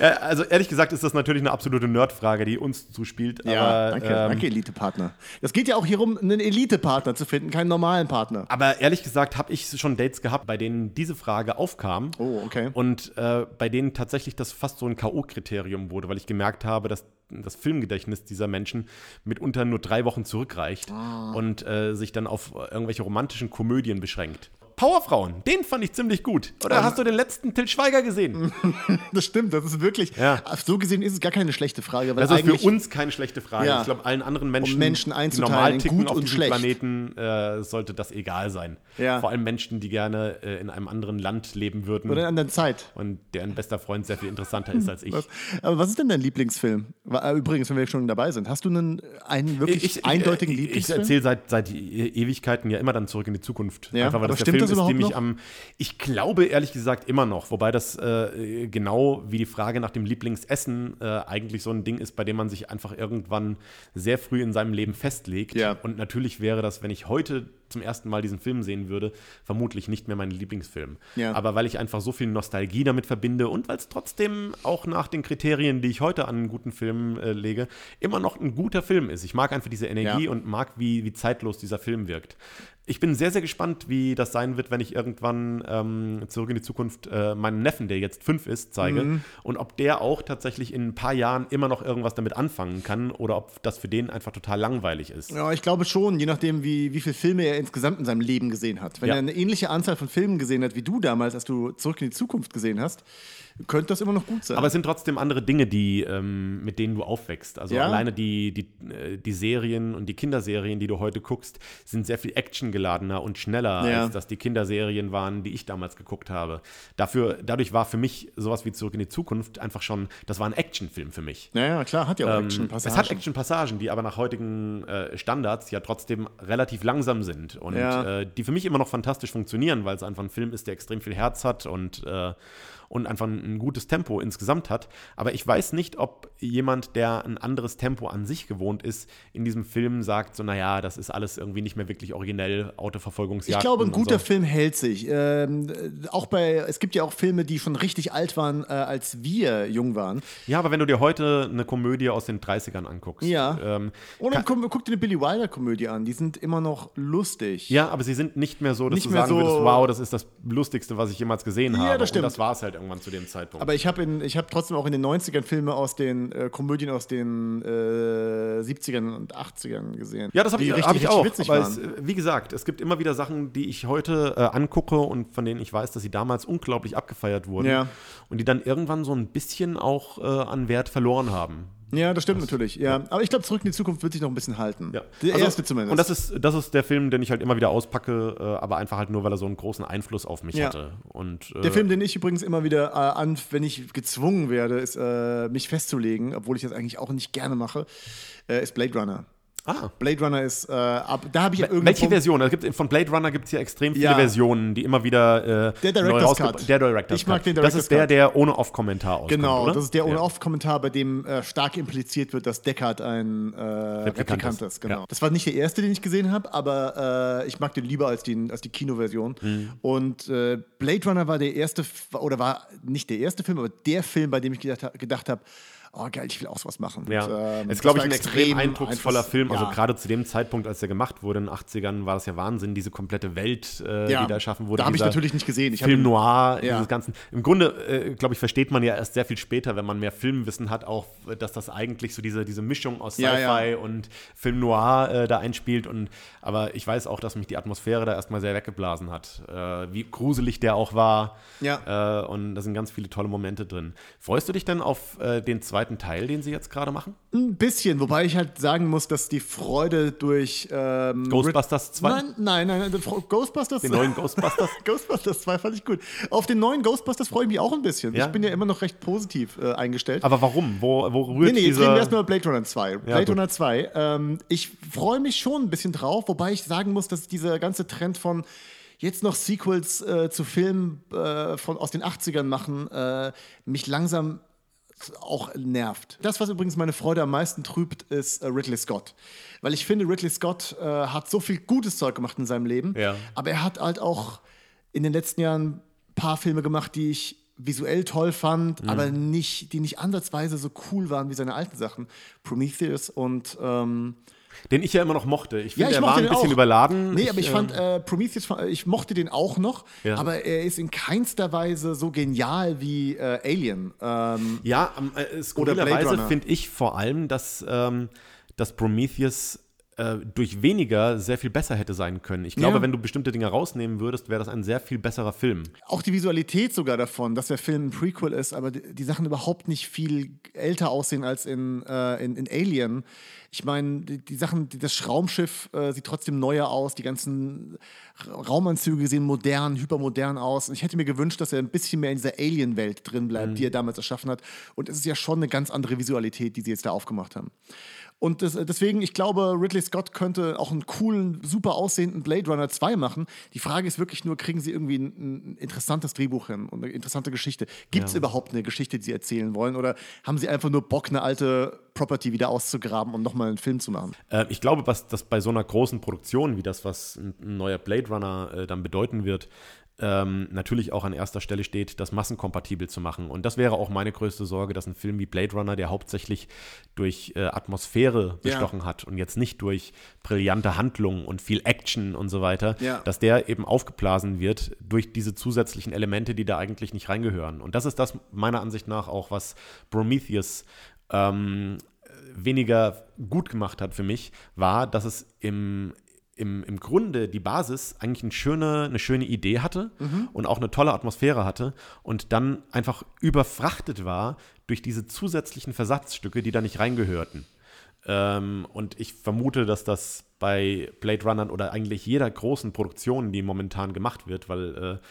Also ehrlich gesagt ist das natürlich eine absolute Nerdfrage, die uns zuspielt. aber, danke, ähm, danke, Elite-Partner. Das geht ja auch hier um, einen Elite-Partner zu finden, keinen normalen Partner. Aber ehrlich gesagt habe ich schon Dates gehabt, bei denen diese Frage aufkam. Oh, okay. Und äh, bei denen tatsächlich das fast so ein K.O.-Kriterium wurde, weil ich gemerkt habe, dass das Filmgedächtnis dieser Menschen mitunter nur drei Wochen zurückreicht Ah. und äh, sich dann auf irgendwelche romantischen Komödien beschränkt. Powerfrauen, den fand ich ziemlich gut. Oder Ähm. hast du den letzten Till Schweiger gesehen? Das stimmt, das ist wirklich. Ja. So gesehen ist es gar keine schlechte Frage, weil Das ist für uns keine schlechte Frage. Ja. Ich glaube, allen anderen Menschen, Um Menschen die normal ticken gut auf und diesem schlecht. Planeten, äh, sollte das egal sein. Ja. Vor allem Menschen, die gerne äh, in einem anderen Land leben würden oder in einer anderen Zeit. und deren bester Freund sehr viel interessanter ist als ich. Was, aber was ist denn dein Lieblingsfilm? Äh, Übrigens, wenn wir schon dabei sind, hast du einen, einen wirklich eindeutigen ich, ich Lieblingsfilm? erzähle seit, seit E- Ewigkeiten ja immer dann zurück in die Zukunft. Ja, Einfach weil das der stimmt Film das ist, überhaupt dem ich noch? am. Ich glaube ehrlich gesagt immer noch, wobei das äh, genau wie die Frage nach dem Lieblingsessen äh, eigentlich so ein Ding ist, bei dem man sich einfach irgendwann sehr früh in seinem Leben festlegt. Ja. Und natürlich wäre das, wenn ich heute zum ersten Mal diesen Film sehen würde, vermutlich nicht mehr mein Lieblingsfilm. Ja. Aber weil ich einfach so viel Nostalgie damit verbinde und weil es trotzdem auch nach den Kriterien, die ich heute an einen guten Film äh, lege, immer noch ein guter Film ist. Ich mag einfach diese Energie Ja. und mag, wie, wie zeitlos dieser Film wirkt. Ich bin sehr, sehr gespannt, wie das sein wird, wenn ich irgendwann ähm, zurück in die Zukunft äh, meinen Neffen, der jetzt fünf ist, zeige. Mhm. Und ob der auch tatsächlich in ein paar Jahren immer noch irgendwas damit anfangen kann oder ob das für den einfach total langweilig ist. Ja, ich glaube schon, je nachdem, wie, wie viele Filme er insgesamt in seinem Leben gesehen hat. Wenn Ja. er eine ähnliche Anzahl von Filmen gesehen hat wie du damals, als du zurück in die Zukunft gesehen hast, könnte das immer noch gut sein. Aber es sind trotzdem andere Dinge, die, ähm, mit denen du aufwächst. Also Ja. alleine die, die, äh, die Serien und die Kinderserien, die du heute guckst, sind sehr viel actiongeladener und schneller, Ja. als das die Kinderserien waren, die ich damals geguckt habe. Dafür, dadurch war für mich sowas wie Zurück in die Zukunft einfach schon, das war ein Actionfilm für mich. ja, ja, klar, hat ja auch Ähm, Action es hat Action-Passagen, die aber nach heutigen äh, Standards ja trotzdem relativ langsam sind und Ja. äh, die für mich immer noch fantastisch funktionieren, weil es einfach ein Film ist, der extrem viel Herz hat und, äh, und einfach ein, gutes Tempo insgesamt hat. Aber ich weiß nicht, ob jemand, der ein anderes Tempo an sich gewohnt ist, in diesem Film sagt, so, naja, das ist alles irgendwie nicht mehr wirklich originell, Autoverfolgungsjagden Ich glaube, ein guter so. Film hält sich. Ähm, äh, auch bei, es gibt ja auch Filme, die schon richtig alt waren, äh, als wir jung waren. Ja, aber wenn du dir heute eine Komödie aus den 30ern anguckst, Ja. ähm, Oder guck, guck dir eine Billy Wilder-Komödie an, die sind immer noch lustig. Ja, aber sie sind nicht mehr so, dass Nicht du sagen so- würdest, wow, das ist das Lustigste, was ich jemals gesehen Ja, habe. das stimmt. Und das war es halt irgendwann zu dem Zeitpunkt. Aber ich habe hab trotzdem auch in den 90ern Filme aus den äh, Komödien aus den äh, 70ern und 80ern gesehen. ja, das habe ich, richtig, hab ich richtig auch. witzig Aber waren. es, äh, wie gesagt, es gibt immer wieder Sachen, die ich heute äh, angucke und von denen ich weiß, dass sie damals unglaublich abgefeiert wurden. Ja. Und die dann irgendwann so ein bisschen auch äh, an Wert verloren haben. Ja, das stimmt natürlich. Ja. Aber ich glaube, Zurück in die Zukunft wird sich noch ein bisschen halten. Ja. Der Also, erste zumindest. Und das ist, das ist der Film, den ich halt immer wieder auspacke, äh, aber einfach halt nur, weil er so einen großen Einfluss auf mich Ja. hatte. Und, äh, Der Film, den ich übrigens immer wieder äh, an, wenn ich gezwungen werde, ist, äh, mich festzulegen, obwohl ich das eigentlich auch nicht gerne mache, äh, ist Blade Runner. Ah. Blade Runner ist, äh, ab, da habe ich irgendwie. Welche Version? Es gibt, von Blade Runner gibt es ja extrem viele ja. Versionen, die immer wieder äh, der Director's Cut. Der Director's ich mag Cut. den Director's Das ist der, der ohne Off-Kommentar auskommt, Genau, oder? das ist der ohne ja. Off-Kommentar, bei dem äh, stark impliziert wird, dass Deckard ein äh, Replikant, Replikant, ist. Genau. Ja. Das war nicht der erste, den ich gesehen habe, aber äh, ich mag den lieber als, den, als die Kinoversion. Mhm. Und äh, Blade Runner war der erste, oder war nicht der erste Film, aber der Film, bei dem ich gedacht, gedacht habe, oh geil, ich will auch sowas machen. Ja. Und, ähm, ist, glaube ich, ein extrem eindrucksvoller Film. Also gerade zu dem Zeitpunkt, als er gemacht wurde in den 80ern, war das ja Wahnsinn, diese komplette Welt, äh, ja. die da erschaffen wurde. Da habe ich natürlich nicht gesehen. Ich Film Noir, ja. dieses ganzen. Im Grunde, äh, glaube ich, versteht man ja erst sehr viel später, wenn man mehr Filmwissen hat, auch, dass das eigentlich so diese, diese Mischung aus Sci-Fi und Film Noir äh, da einspielt. Und, aber ich weiß auch, dass mich die Atmosphäre da erstmal sehr weggeblasen hat. Äh, wie gruselig der auch war. Ja. Äh, und da sind ganz viele tolle Momente drin. Freust du dich denn auf äh, den zweiten zweiten Teil, den sie jetzt gerade machen? Ein bisschen, wobei ich halt sagen muss, dass die Freude durch ähm, Ghostbusters 2? Nein, nein, nein, Ghostbusters Den neuen Ghostbusters? Ghostbusters 2 fand ich gut. Auf den neuen Ghostbusters freue ich mich auch ein bisschen. Ja? Ich bin ja immer noch recht positiv äh, eingestellt. Aber warum? Wo, wo rührt Nee, nee, jetzt reden wir erstmal über Blade Runner 2. Blade ja, Runner 2. Ähm, ich freue mich schon ein bisschen drauf, wobei ich sagen muss, dass dieser ganze Trend von jetzt noch Sequels äh, zu Filmen äh, von, aus den 80ern machen, äh, mich langsam auch nervt. Das, was übrigens meine Freude am meisten trübt, ist äh, Ridley Scott. Weil ich finde, Ridley Scott äh, hat so viel gutes Zeug gemacht in seinem Leben, ja. aber er hat halt auch in den letzten Jahren ein paar Filme gemacht, die ich visuell toll fand, mhm. aber nicht, die nicht ansatzweise so cool waren wie seine alten Sachen. Prometheus und ähm, den ich ja immer noch mochte. Ich finde, ja, er war ein bisschen auch. überladen. Nee, aber ich, ich fand äh, Prometheus, ich mochte den auch noch, ja. aber er ist in keinster Weise so genial wie äh, Alien. Ähm, ja, äh, skurrilerweise finde ich vor allem, dass, ähm, dass Prometheus äh, durch weniger sehr viel besser hätte sein können. Ich glaube, ja. wenn du bestimmte Dinge rausnehmen würdest, wäre das ein sehr viel besserer Film. Auch die Visualität sogar davon, dass der Film ein Prequel ist, aber die, die Sachen überhaupt nicht viel älter aussehen als in, äh, in, in, Alien. Ich meine, die, die, Sachen, das Raumschiff äh, sieht trotzdem neuer aus, die ganzen Raumanzüge sehen modern, hypermodern aus. Und ich hätte mir gewünscht, dass er ein bisschen mehr in dieser Alien-Welt drin bleibt, mhm. die er damals erschaffen hat. Und es ist ja schon eine ganz andere Visualität, die sie jetzt da aufgemacht haben. Und das, deswegen, ich glaube, Ridley Scott könnte auch einen coolen, super aussehenden Blade Runner 2 machen. Die Frage ist wirklich nur, kriegen sie irgendwie ein, ein interessantes Drehbuch hin und eine interessante Geschichte? Gibt es ja. überhaupt eine Geschichte, die sie erzählen wollen? Oder haben sie einfach nur Bock, eine alte Property wieder auszugraben und nochmal einen Film zu machen? Äh, ich glaube, was das bei so einer großen Produktion wie das, was ein, ein neuer Blade Runner äh, dann bedeuten wird, ähm, natürlich auch an erster Stelle steht, das massenkompatibel zu machen. Und das wäre auch meine größte Sorge, dass ein Film wie Blade Runner, der hauptsächlich durch äh, Atmosphäre bestochen ja. hat und jetzt nicht durch brillante Handlungen und viel Action und so weiter, ja. dass der eben aufgeblasen wird durch diese zusätzlichen Elemente, die da eigentlich nicht reingehören. Und das ist das meiner Ansicht nach auch, was Prometheus ähm, weniger gut gemacht hat für mich, war, dass es im, im, im Grunde die Basis eigentlich eine schöne, eine schöne Idee hatte mhm. und auch eine tolle Atmosphäre hatte und dann einfach überfrachtet war durch diese zusätzlichen Versatzstücke, die da nicht reingehörten. Ähm, und ich vermute, dass das bei Blade Runnern oder eigentlich jeder großen Produktion, die momentan gemacht wird, weil äh,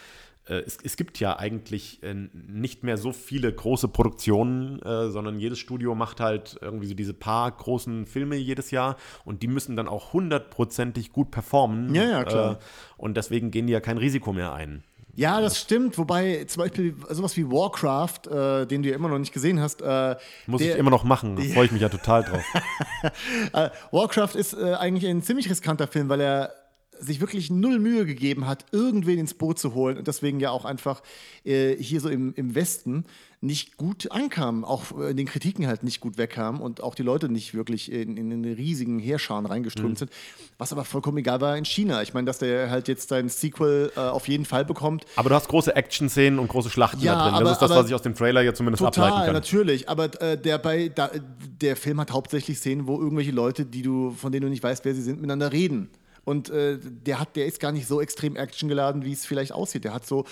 es, es, gibt ja eigentlich äh, nicht mehr so viele große Produktionen, äh, sondern jedes Studio macht halt irgendwie so diese paar großen Filme jedes Jahr und die müssen dann auch hundertprozentig gut performen. Ja, ja, klar. Äh, und deswegen gehen die ja kein Risiko mehr ein. Ja, das stimmt. Wobei zum Beispiel sowas wie Warcraft, äh, den du ja immer noch nicht gesehen hast. Äh, Muss der, ich immer noch machen. Da freue ich mich ja total drauf. äh, Warcraft ist äh, eigentlich ein ziemlich riskanter Film, weil er sich wirklich null Mühe gegeben hat, irgendwen ins Boot zu holen und deswegen ja auch einfach äh, hier so im, im Westen nicht gut ankam, auch in den Kritiken halt nicht gut wegkam und auch die Leute nicht wirklich in, in den riesigen Heerscharen reingeströmt mhm. sind, was aber vollkommen egal war in China. Ich meine, dass der halt jetzt sein Sequel äh, auf jeden Fall bekommt. Aber du hast große Action-Szenen und große Schlachten ja, da drin. Aber, das ist das, was ich aus dem Trailer ja zumindest total, ableiten kann. natürlich. Aber äh, der, bei, da, der Film hat hauptsächlich Szenen, wo irgendwelche Leute, die du, von denen du nicht weißt, wer sie sind, miteinander reden. Und äh, der, hat, der ist gar nicht so extrem actiongeladen, wie es vielleicht aussieht. Der hat so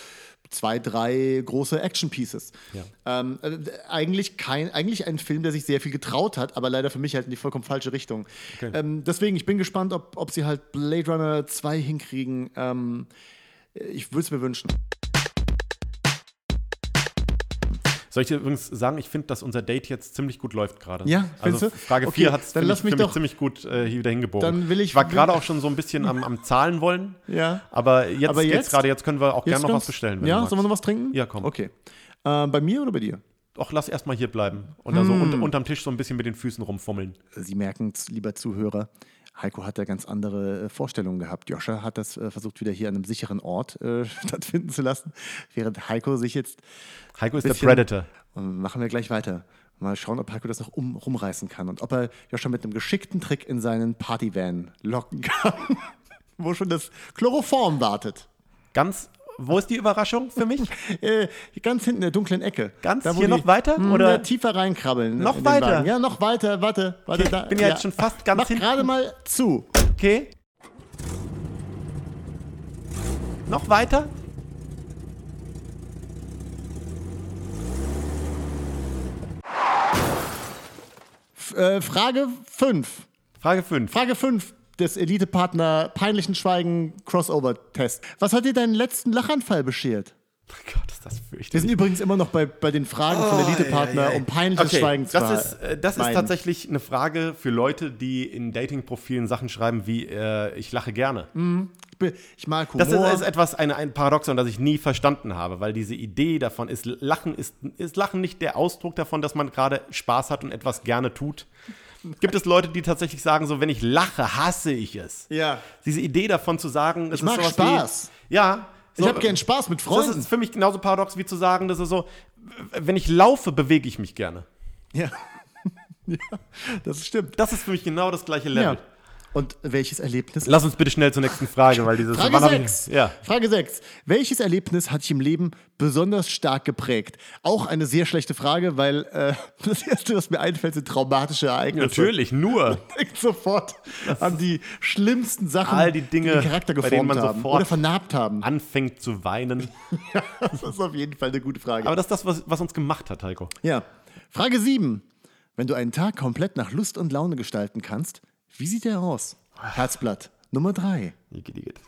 zwei, drei große Action-Pieces. Ja. Ähm, äh, eigentlich, kein, eigentlich ein Film, der sich sehr viel getraut hat, aber leider für mich halt in die vollkommen falsche Richtung. Okay. Ähm, deswegen, ich bin gespannt, ob, ob sie halt Blade Runner 2 hinkriegen. Ähm, ich würde es mir wünschen. Soll ich dir übrigens sagen, ich finde, dass unser Date jetzt ziemlich gut läuft gerade. Ja, also du? Frage Okay, 4 hat es lass mich doch- ziemlich gut äh, hier wieder hingebogen. Dann will ich- war gerade auch schon so ein bisschen am, am Zahlen wollen. Ja. Aber jetzt Aber jetzt? gerade, jetzt können wir auch gerne noch was bestellen. Ja, sollen wir noch was trinken? Ja, komm. Okay. Äh, bei mir oder bei dir? Och, lass erstmal hier bleiben. Und da so Hm. unter, unterm Tisch so ein bisschen mit den Füßen rumfummeln. Sie merken es, lieber Zuhörer. Heiko hat da ganz andere äh, Vorstellungen gehabt. Joscha hat das äh, versucht, wieder hier an einem sicheren Ort äh, stattfinden zu lassen, während Heiko sich jetzt. Heiko ist der Predator. Und machen wir gleich weiter. Mal schauen, ob Heiko das noch um, rumreißen kann und ob er Joscha mit einem geschickten Trick in seinen Partyvan locken kann, wo schon das Chloroform wartet. Ganz, wo ist die Überraschung für mich? Äh, ganz hinten in der dunklen Ecke. Ganz? wo Hier noch weiter, Hm, oder? tiefer reinkrabbeln. Noch weiter? Wagen. Ja, noch weiter. Warte, warte. Okay, da, bin ja jetzt schon fast ganz Mach hinten. gerade mal zu. Okay. Noch weiter? Äh, Frage 5. Frage 5. Frage 5 des Elite-Partner Peinlichen Schweigen Crossover-Test. Was hat dir deinen letzten Lachanfall beschert? Oh Gott, ist das Wir fürchterlich. sind übrigens immer noch bei, bei den Fragen von Elite-Partner, um peinliches Okay, Schweigen zu das ist, äh, das ist tatsächlich eine Frage für Leute, die in Dating-Profilen Sachen schreiben wie äh, ich lache gerne. Ich bin- Ich mag Humor. Das ist, ist etwas, eine, ein Paradoxon, das ich nie verstanden habe, weil diese Idee davon ist, Lachen ist, ist Lachen nicht der Ausdruck davon, dass man gerade Spaß hat und etwas gerne tut. Gibt es Leute, die tatsächlich sagen, so wenn ich lache, hasse ich es. Ja. Diese Idee davon zu sagen, das Ich mag ist sowas Spaß. Wie, ja. ich habe gern Spaß mit Das Freunden. ist für mich genauso paradox wie zu sagen, dass es so, wenn ich laufe, bewege ich mich gerne. ja. ja, das stimmt. Das ist für mich genau das gleiche Level. Ja. Und welches Erlebnis Lass uns bitte schnell zur nächsten Frage, weil dieses Frage wann hab ich- 6. Ja. Frage 6. Welches Erlebnis hat dich im Leben besonders stark geprägt? Auch eine sehr schlechte Frage, weil äh, das Erste, was mir einfällt, sind traumatische Ereignisse. Natürlich, nur. Denkt sofort an die schlimmsten Sachen, All die Dinge, den Charakter geformt man haben sofort- oder vernarbt haben. Anfängt zu weinen. Das ist auf jeden Fall eine gute Frage. Aber das ist das, was, was uns gemacht hat, Heiko. ja. Frage 7. Wenn du einen Tag komplett nach Lust und Laune gestalten kannst, wie sieht der aus? Herzblatt. Nummer 3. Igitt, igitt.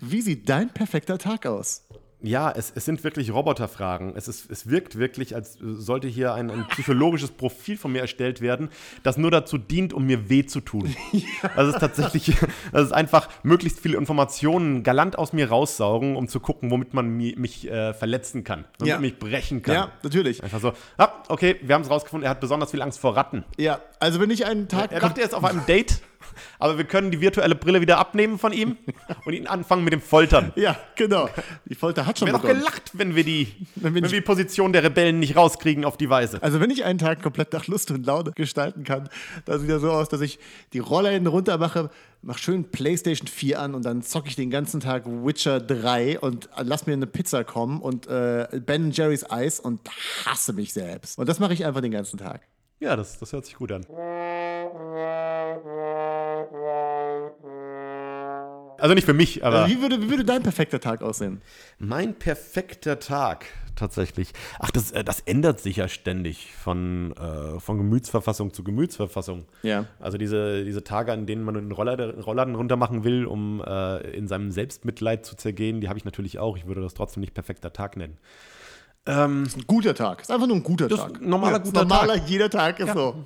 Wie sieht dein perfekter Tag aus? Ja, es, es sind wirklich Roboterfragen. Es, ist, es wirkt wirklich, als sollte hier ein, ein psychologisches Profil von mir erstellt werden, das nur dazu dient, um mir weh zu tun. Das ist tatsächlich, das ist einfach möglichst viele Informationen galant aus mir raussaugen, um zu gucken, womit man mi, mich äh, verletzen kann, womit Ja. mich brechen kann. Ja, natürlich. Einfach so, ah, okay, wir haben es rausgefunden, er hat besonders viel Angst vor Ratten. Ja, also wenn ich einen Tag. Er dachte, er ist auf einem Date, aber wir können die virtuelle Brille wieder abnehmen von ihm und ihn anfangen mit dem Foltern. ja, genau. Die Folter hat schon Wir haben doch gelacht, wenn wir die, wenn wir wir die Position der Rebellen nicht rauskriegen auf die Weise. Also wenn ich einen Tag komplett nach Lust und Laune gestalten kann, dann sieht er so aus, dass ich die Rollläden runter mache, mach schön PlayStation 4 an und dann zocke ich den ganzen Tag Witcher 3 und lass mir eine Pizza kommen und äh, Ben Jerry's Eis und hasse mich selbst. Und das mache ich einfach den ganzen Tag. Ja, das, das hört sich gut an. Also nicht für mich, aber Also wie, würde, wie würde dein perfekter Tag aussehen? mein perfekter Tag tatsächlich. Ach, das, äh, das ändert sich ja ständig von, äh, von Gemütsverfassung zu Gemütsverfassung. Ja. Also diese, diese Tage, an denen man den Rollladen, Rollladen runter machen will, um äh, in seinem Selbstmitleid zu zergehen, die habe ich natürlich auch. Ich würde das trotzdem nicht perfekter Tag nennen. Ein guter Tag. Ist einfach nur ein guter Das Tag. ist normaler, ist guter normaler, Tag. jeder Tag ist so.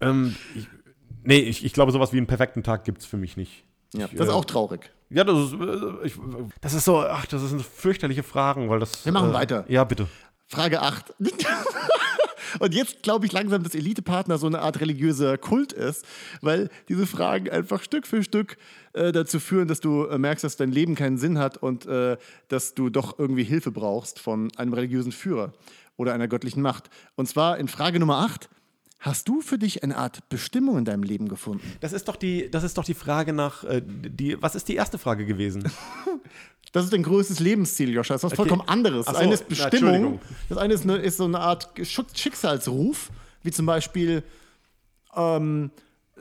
Ähm, ich, nee, ich, ich glaube, sowas wie einen perfekten Tag gibt es für mich nicht. Ja, Ich, das ist äh, auch traurig. Ja, das ist, äh, ich, das ist so, ach, das sind fürchterliche Fragen, weil das. Wir machen äh, weiter. Ja, bitte. Frage 8. Und jetzt glaube ich langsam, dass Elite-Partner so eine Art religiöser Kult ist, weil diese Fragen einfach Stück für Stück äh, dazu führen, dass du äh, merkst, dass dein Leben keinen Sinn hat und äh, dass du doch irgendwie Hilfe brauchst von einem religiösen Führer oder einer göttlichen Macht. Und zwar in Frage Nummer 8. Hast du für dich eine Art Bestimmung in deinem Leben gefunden? Das ist doch die, das ist doch die Frage nach, äh, die, was ist die erste Frage gewesen? Das ist dein größtes Lebensziel, Joscha. Das ist was Okay. vollkommen anderes. Ach Das so, eine ist Bestimmung. Das eine ist, eine, ist so eine Art Schicksalsruf, wie zum Beispiel ähm,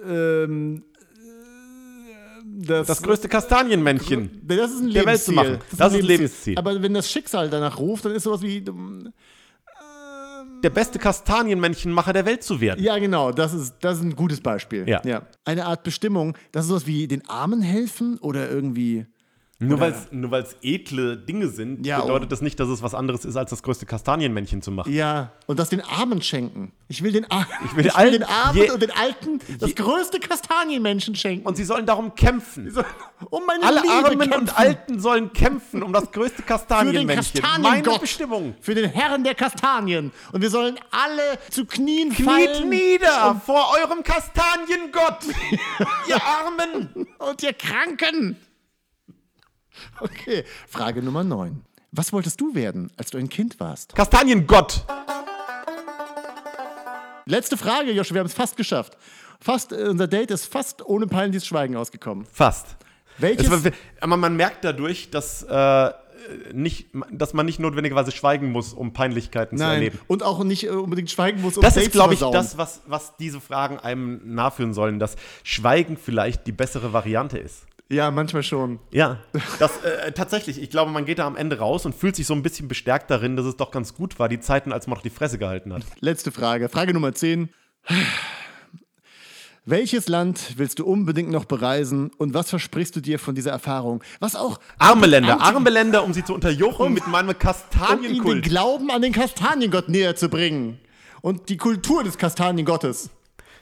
ähm, äh, das, Das größte Kastanienmännchen. das ist ein der Welt zu Lebensziel. machen. Das ist ein Lebensziel. Aber wenn das Schicksal danach ruft, dann ist sowas wie. Der beste Kastanienmännchenmacher der Welt zu werden. Ja, genau, das ist, das ist ein gutes Beispiel. Ja. Eine Art Bestimmung, das ist sowas wie den Armen helfen oder irgendwie Nur weil es nur weil's edle Dinge sind, Ja, bedeutet oh. das nicht, dass es was anderes ist, als das größte Kastanienmännchen zu machen. Ja, und das den Armen schenken. Ich will den, Ar ich will will den Armen und den Alten das größte Kastanienmenschen schenken. Und sie sollen darum kämpfen. um meine Alle Liebe Armen kämpfen. und Alten sollen kämpfen um das größte für den Kastanienmännchen. Meine Kastaniengott, Bestimmung. für den Herrn der Kastanien. Und wir sollen alle zu Knien Kniet fallen nieder vor eurem Kastaniengott, ihr Armen. und ihr Kranken. Okay, Frage Nummer 9. Was wolltest du werden, als du ein Kind warst? Kastaniengott. Letzte Frage, Joshua, wir haben es fast geschafft. Fast, äh, unser Date ist fast ohne peinliches Schweigen ausgekommen. Fast. Welches? Es aber man merkt dadurch, dass, äh, nicht, dass man nicht notwendigerweise schweigen muss, um Peinlichkeiten zu Nein, erleben. und auch nicht äh, unbedingt schweigen muss, um Das Dates ist, glaube ich, zu das, was, was diese Fragen einem nachführen sollen, dass Schweigen vielleicht die bessere Variante ist. Ja, manchmal schon. Ja, das äh, tatsächlich. Ich glaube, man geht da am Ende raus und fühlt sich so ein bisschen bestärkt darin, dass es doch ganz gut war, die Zeiten, als man noch die Fresse gehalten hat. Letzte Frage. Frage Nummer 10. Welches Land willst du unbedingt noch bereisen und was versprichst du dir von dieser Erfahrung? Was auch Arme Länder, arme Länder, um sie zu unterjochen mit meinem um ihnen den Kastanienkult. Glauben an den Kastaniengott näher zu bringen und die Kultur des Kastaniengottes.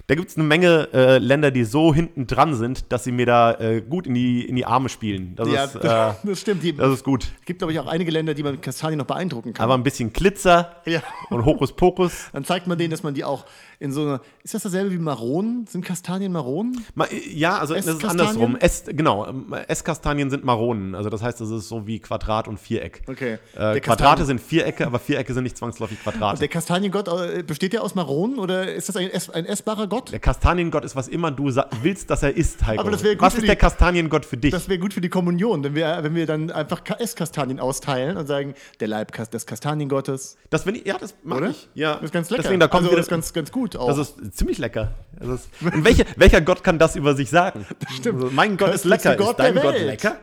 Da gibt es eine Menge äh, Länder, die so hinten dran sind, dass sie mir da äh, gut in die, in die Arme spielen. Das, Ja, ist, äh, das stimmt. Die, das ist gut. es gibt, glaube ich, auch einige Länder, die man mit Kastanien noch beeindrucken kann. Aber ein bisschen Glitzer Ja. und Hokuspokus. Dann zeigt man denen, dass man die auch in so einer. Ist das dasselbe wie Maronen? Sind Kastanien Maronen? Ma- Ja, also das ist andersrum. Es, genau, Esskastanien sind Maronen. Also das heißt, es ist so wie Quadrat und Viereck. Okay. Äh, Quadrate sind Vierecke, aber Vierecke sind nicht zwangsläufig Quadrate. Der Kastaniengott äh, besteht der aus Maronen oder ist das ein, ess, ein essbarer Gott? Der Kastaniengott ist, was immer du willst, dass er ist, Heiko. Aber das gut was ist die- der Kastaniengott für dich? Das wäre gut für die Kommunion, wenn wir, wenn wir dann einfach Ka- Esskastanien austeilen und sagen, der Leib des Kastaniengottes. Das finde ich, ja, das Oder? ich. Ja. Das ist ganz lecker. Deswegen, da kommt also, das ist ganz, ganz gut auch. das ist ziemlich lecker. Das ist, und welche, welcher Gott kann das über sich sagen? stimmt. Also, mein Gott ist lecker. Gott ist dein der Gott lecker?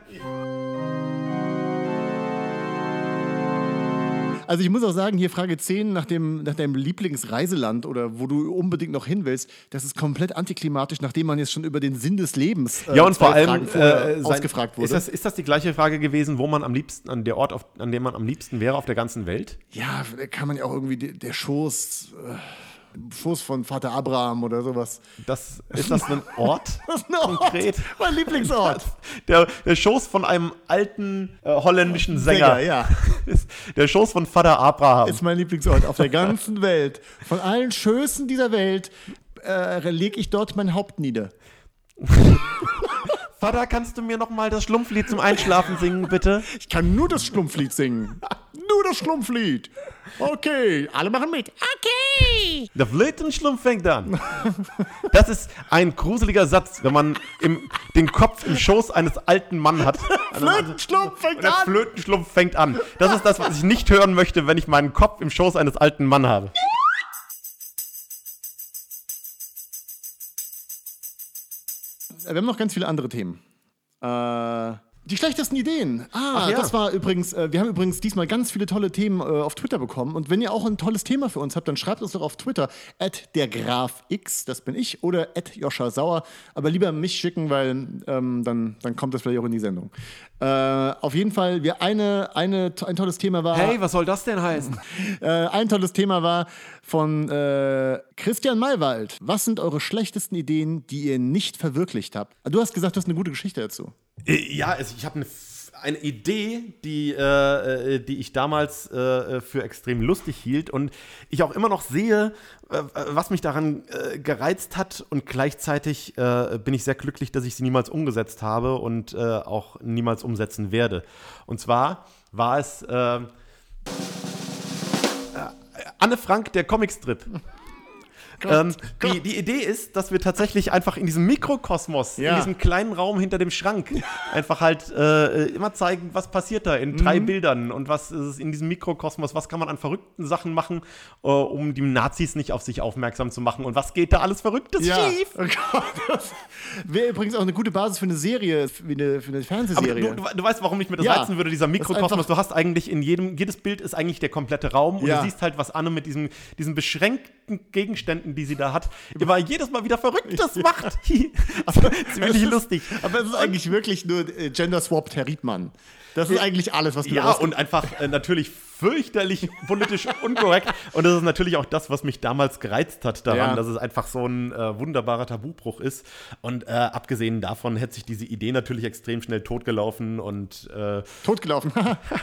Also ich muss auch sagen, hier Frage 10 nach, dem, nach deinem Lieblingsreiseland oder wo du unbedingt noch hin willst, das ist komplett antiklimatisch, nachdem man jetzt schon über den Sinn des Lebens äh, Ja, und vor allem äh, sein- ausgefragt wurde. Ist das, ist das die gleiche Frage gewesen, wo man am liebsten, an der Ort, auf, an dem man am liebsten wäre auf der ganzen Welt? ja, da kann man ja auch irgendwie die, der Schoß, äh, Schoß von Vater Abraham oder sowas. Das, ist das ein Ort? Das ist ein Ort, Konkret. mein Lieblingsort. Der, der Schoß von einem alten äh, holländischen Sänger. Sänger, ja. Ist der Schoß von Vater Abraham. ist mein Lieblingsort auf der ganzen Welt. Von allen Schößen dieser Welt äh, lege ich dort mein Haupt nieder. Vater, kannst du mir noch mal das Schlumpflied zum Einschlafen singen, bitte? Ich kann nur das Schlumpflied singen. nur das Schlumpflied. Okay, alle machen mit. Okay. Der Flötenschlumpf fängt an. Das ist ein gruseliger Satz, wenn man im, den Kopf im Schoß eines alten Manns hat. Flötenschlumpf fängt Der an. Flötenschlumpf fängt an. Das ist das, was ich nicht hören möchte, wenn ich meinen Kopf im Schoß eines alten Mannes habe. Wir haben noch ganz viele andere Themen. Äh, die schlechtesten Ideen. Ah, ja. das war übrigens, äh, wir haben übrigens diesmal ganz viele tolle Themen äh, auf Twitter bekommen. Und wenn ihr auch ein tolles Thema für uns habt, dann schreibt uns doch auf Twitter, at der Graf X, das bin ich, oder at Joscha Sauer. Aber lieber mich schicken, weil ähm, dann, dann kommt das vielleicht auch in die Sendung. Äh, auf jeden Fall, wir eine, eine, ein tolles Thema war. Hey, was soll das denn heißen? Äh, ein tolles Thema war von äh, Christian Maywald. Was sind eure schlechtesten Ideen, die ihr nicht verwirklicht habt? Du hast gesagt, du hast eine gute Geschichte dazu. Äh, Ja, also ich habe eine, eine Idee, die, äh, äh, die ich damals äh, für extrem lustig hielt und ich auch immer noch sehe, äh, was mich daran äh, gereizt hat und gleichzeitig äh, bin ich sehr glücklich, dass ich sie niemals umgesetzt habe und äh, auch niemals umsetzen werde. Und zwar war es äh, äh, Anne Frank, der Comicstrip. Ähm, die, die Idee ist, dass wir tatsächlich einfach in diesem Mikrokosmos, in Ja. diesem kleinen Raum hinter dem Schrank, einfach halt äh, immer zeigen, was passiert da in drei Mhm. Bildern und was ist in diesem Mikrokosmos, was kann man an verrückten Sachen machen, äh, um die Nazis nicht auf sich aufmerksam zu machen und was geht da alles Verrücktes schief. Oh Gott, wäre übrigens auch eine gute Basis für eine Serie, für eine, für eine Aber Fernsehserie. du, du, du weißt, warum ich mir das Ja. reizen würde, dieser Mikrokosmos. Du hast eigentlich in jedem, jedes Bild ist eigentlich der komplette Raum und Ja. du siehst halt, was Anne mit diesem, diesem beschränkten verrückten Gegenständen, die sie da hat, immer jedes Mal wieder Verrücktes macht. also, ziemlich es ist- lustig. Aber es ist eigentlich wirklich nur äh, Gender-Swapped Herr Riedmann. Das ist eigentlich alles, was du Ja, und einfach äh, natürlich fürchterlich politisch unkorrekt. Und das ist natürlich auch das, was mich damals gereizt hat daran, Ja. dass es einfach so ein äh, wunderbarer Tabubruch ist. Und äh, abgesehen davon hätte sich diese Idee natürlich extrem schnell totgelaufen und, äh, totgelaufen.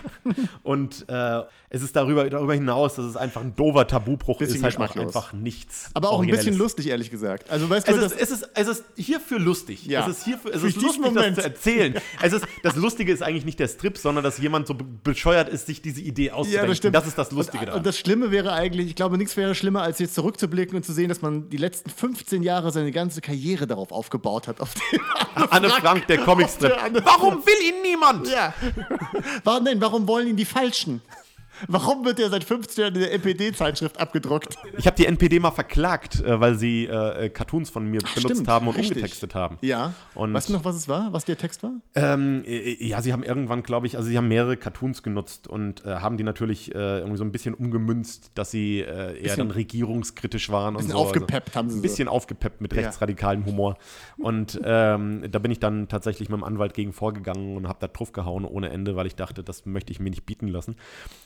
und äh, es ist darüber, darüber hinaus, dass es einfach ein doofer Tabubruch Bisschen ist, halt auch einfach nichts. Aber auch ein bisschen lustig, ehrlich gesagt. Also, weißt du, Es ist, es, ist, es ist hierfür lustig. Ja. Es ist hierfür, es Für ist lustig, Moment. das zu erzählen. es ist, das Lustige ist eigentlich nicht der Strip, sondern dass jemand so be bescheuert ist, sich diese Idee auszudenken. Ja, das stimmt. Das ist das Lustige und, daran. Und das Schlimme wäre eigentlich, ich glaube, nichts wäre schlimmer, als jetzt zurückzublicken und zu sehen, dass man die letzten 15 Jahre seine ganze Karriere darauf aufgebaut hat. Auf dem Anne Frank, der Comicstrip. Der Anne Warum will ihn niemand? Ja. Warum denn? Warum wollen ihn die Falschen? Warum wird er seit 15 Jahren in der NPD-Zeitschrift abgedruckt? Ich habe die NPD mal verklagt, äh, weil sie äh, äh, Cartoons von mir benutzt stimmt, haben und richtig. umgetextet haben. Ja. Und- weißt du noch, was es war? Was der Text war? Ähm, äh, ja, sie haben irgendwann, glaube ich, also sie haben mehrere Cartoons genutzt und äh, haben die natürlich äh, irgendwie so ein bisschen umgemünzt, dass sie eher dann regierungskritisch waren. bisschen und so. aufgepeppt haben sie Ein so. bisschen aufgepeppt mit Ja. rechtsradikalem Humor. Und ähm, da bin ich dann tatsächlich mit dem Anwalt gegen vorgegangen und habe da drauf gehauen ohne Ende, weil ich dachte, das möchte ich mir nicht bieten lassen.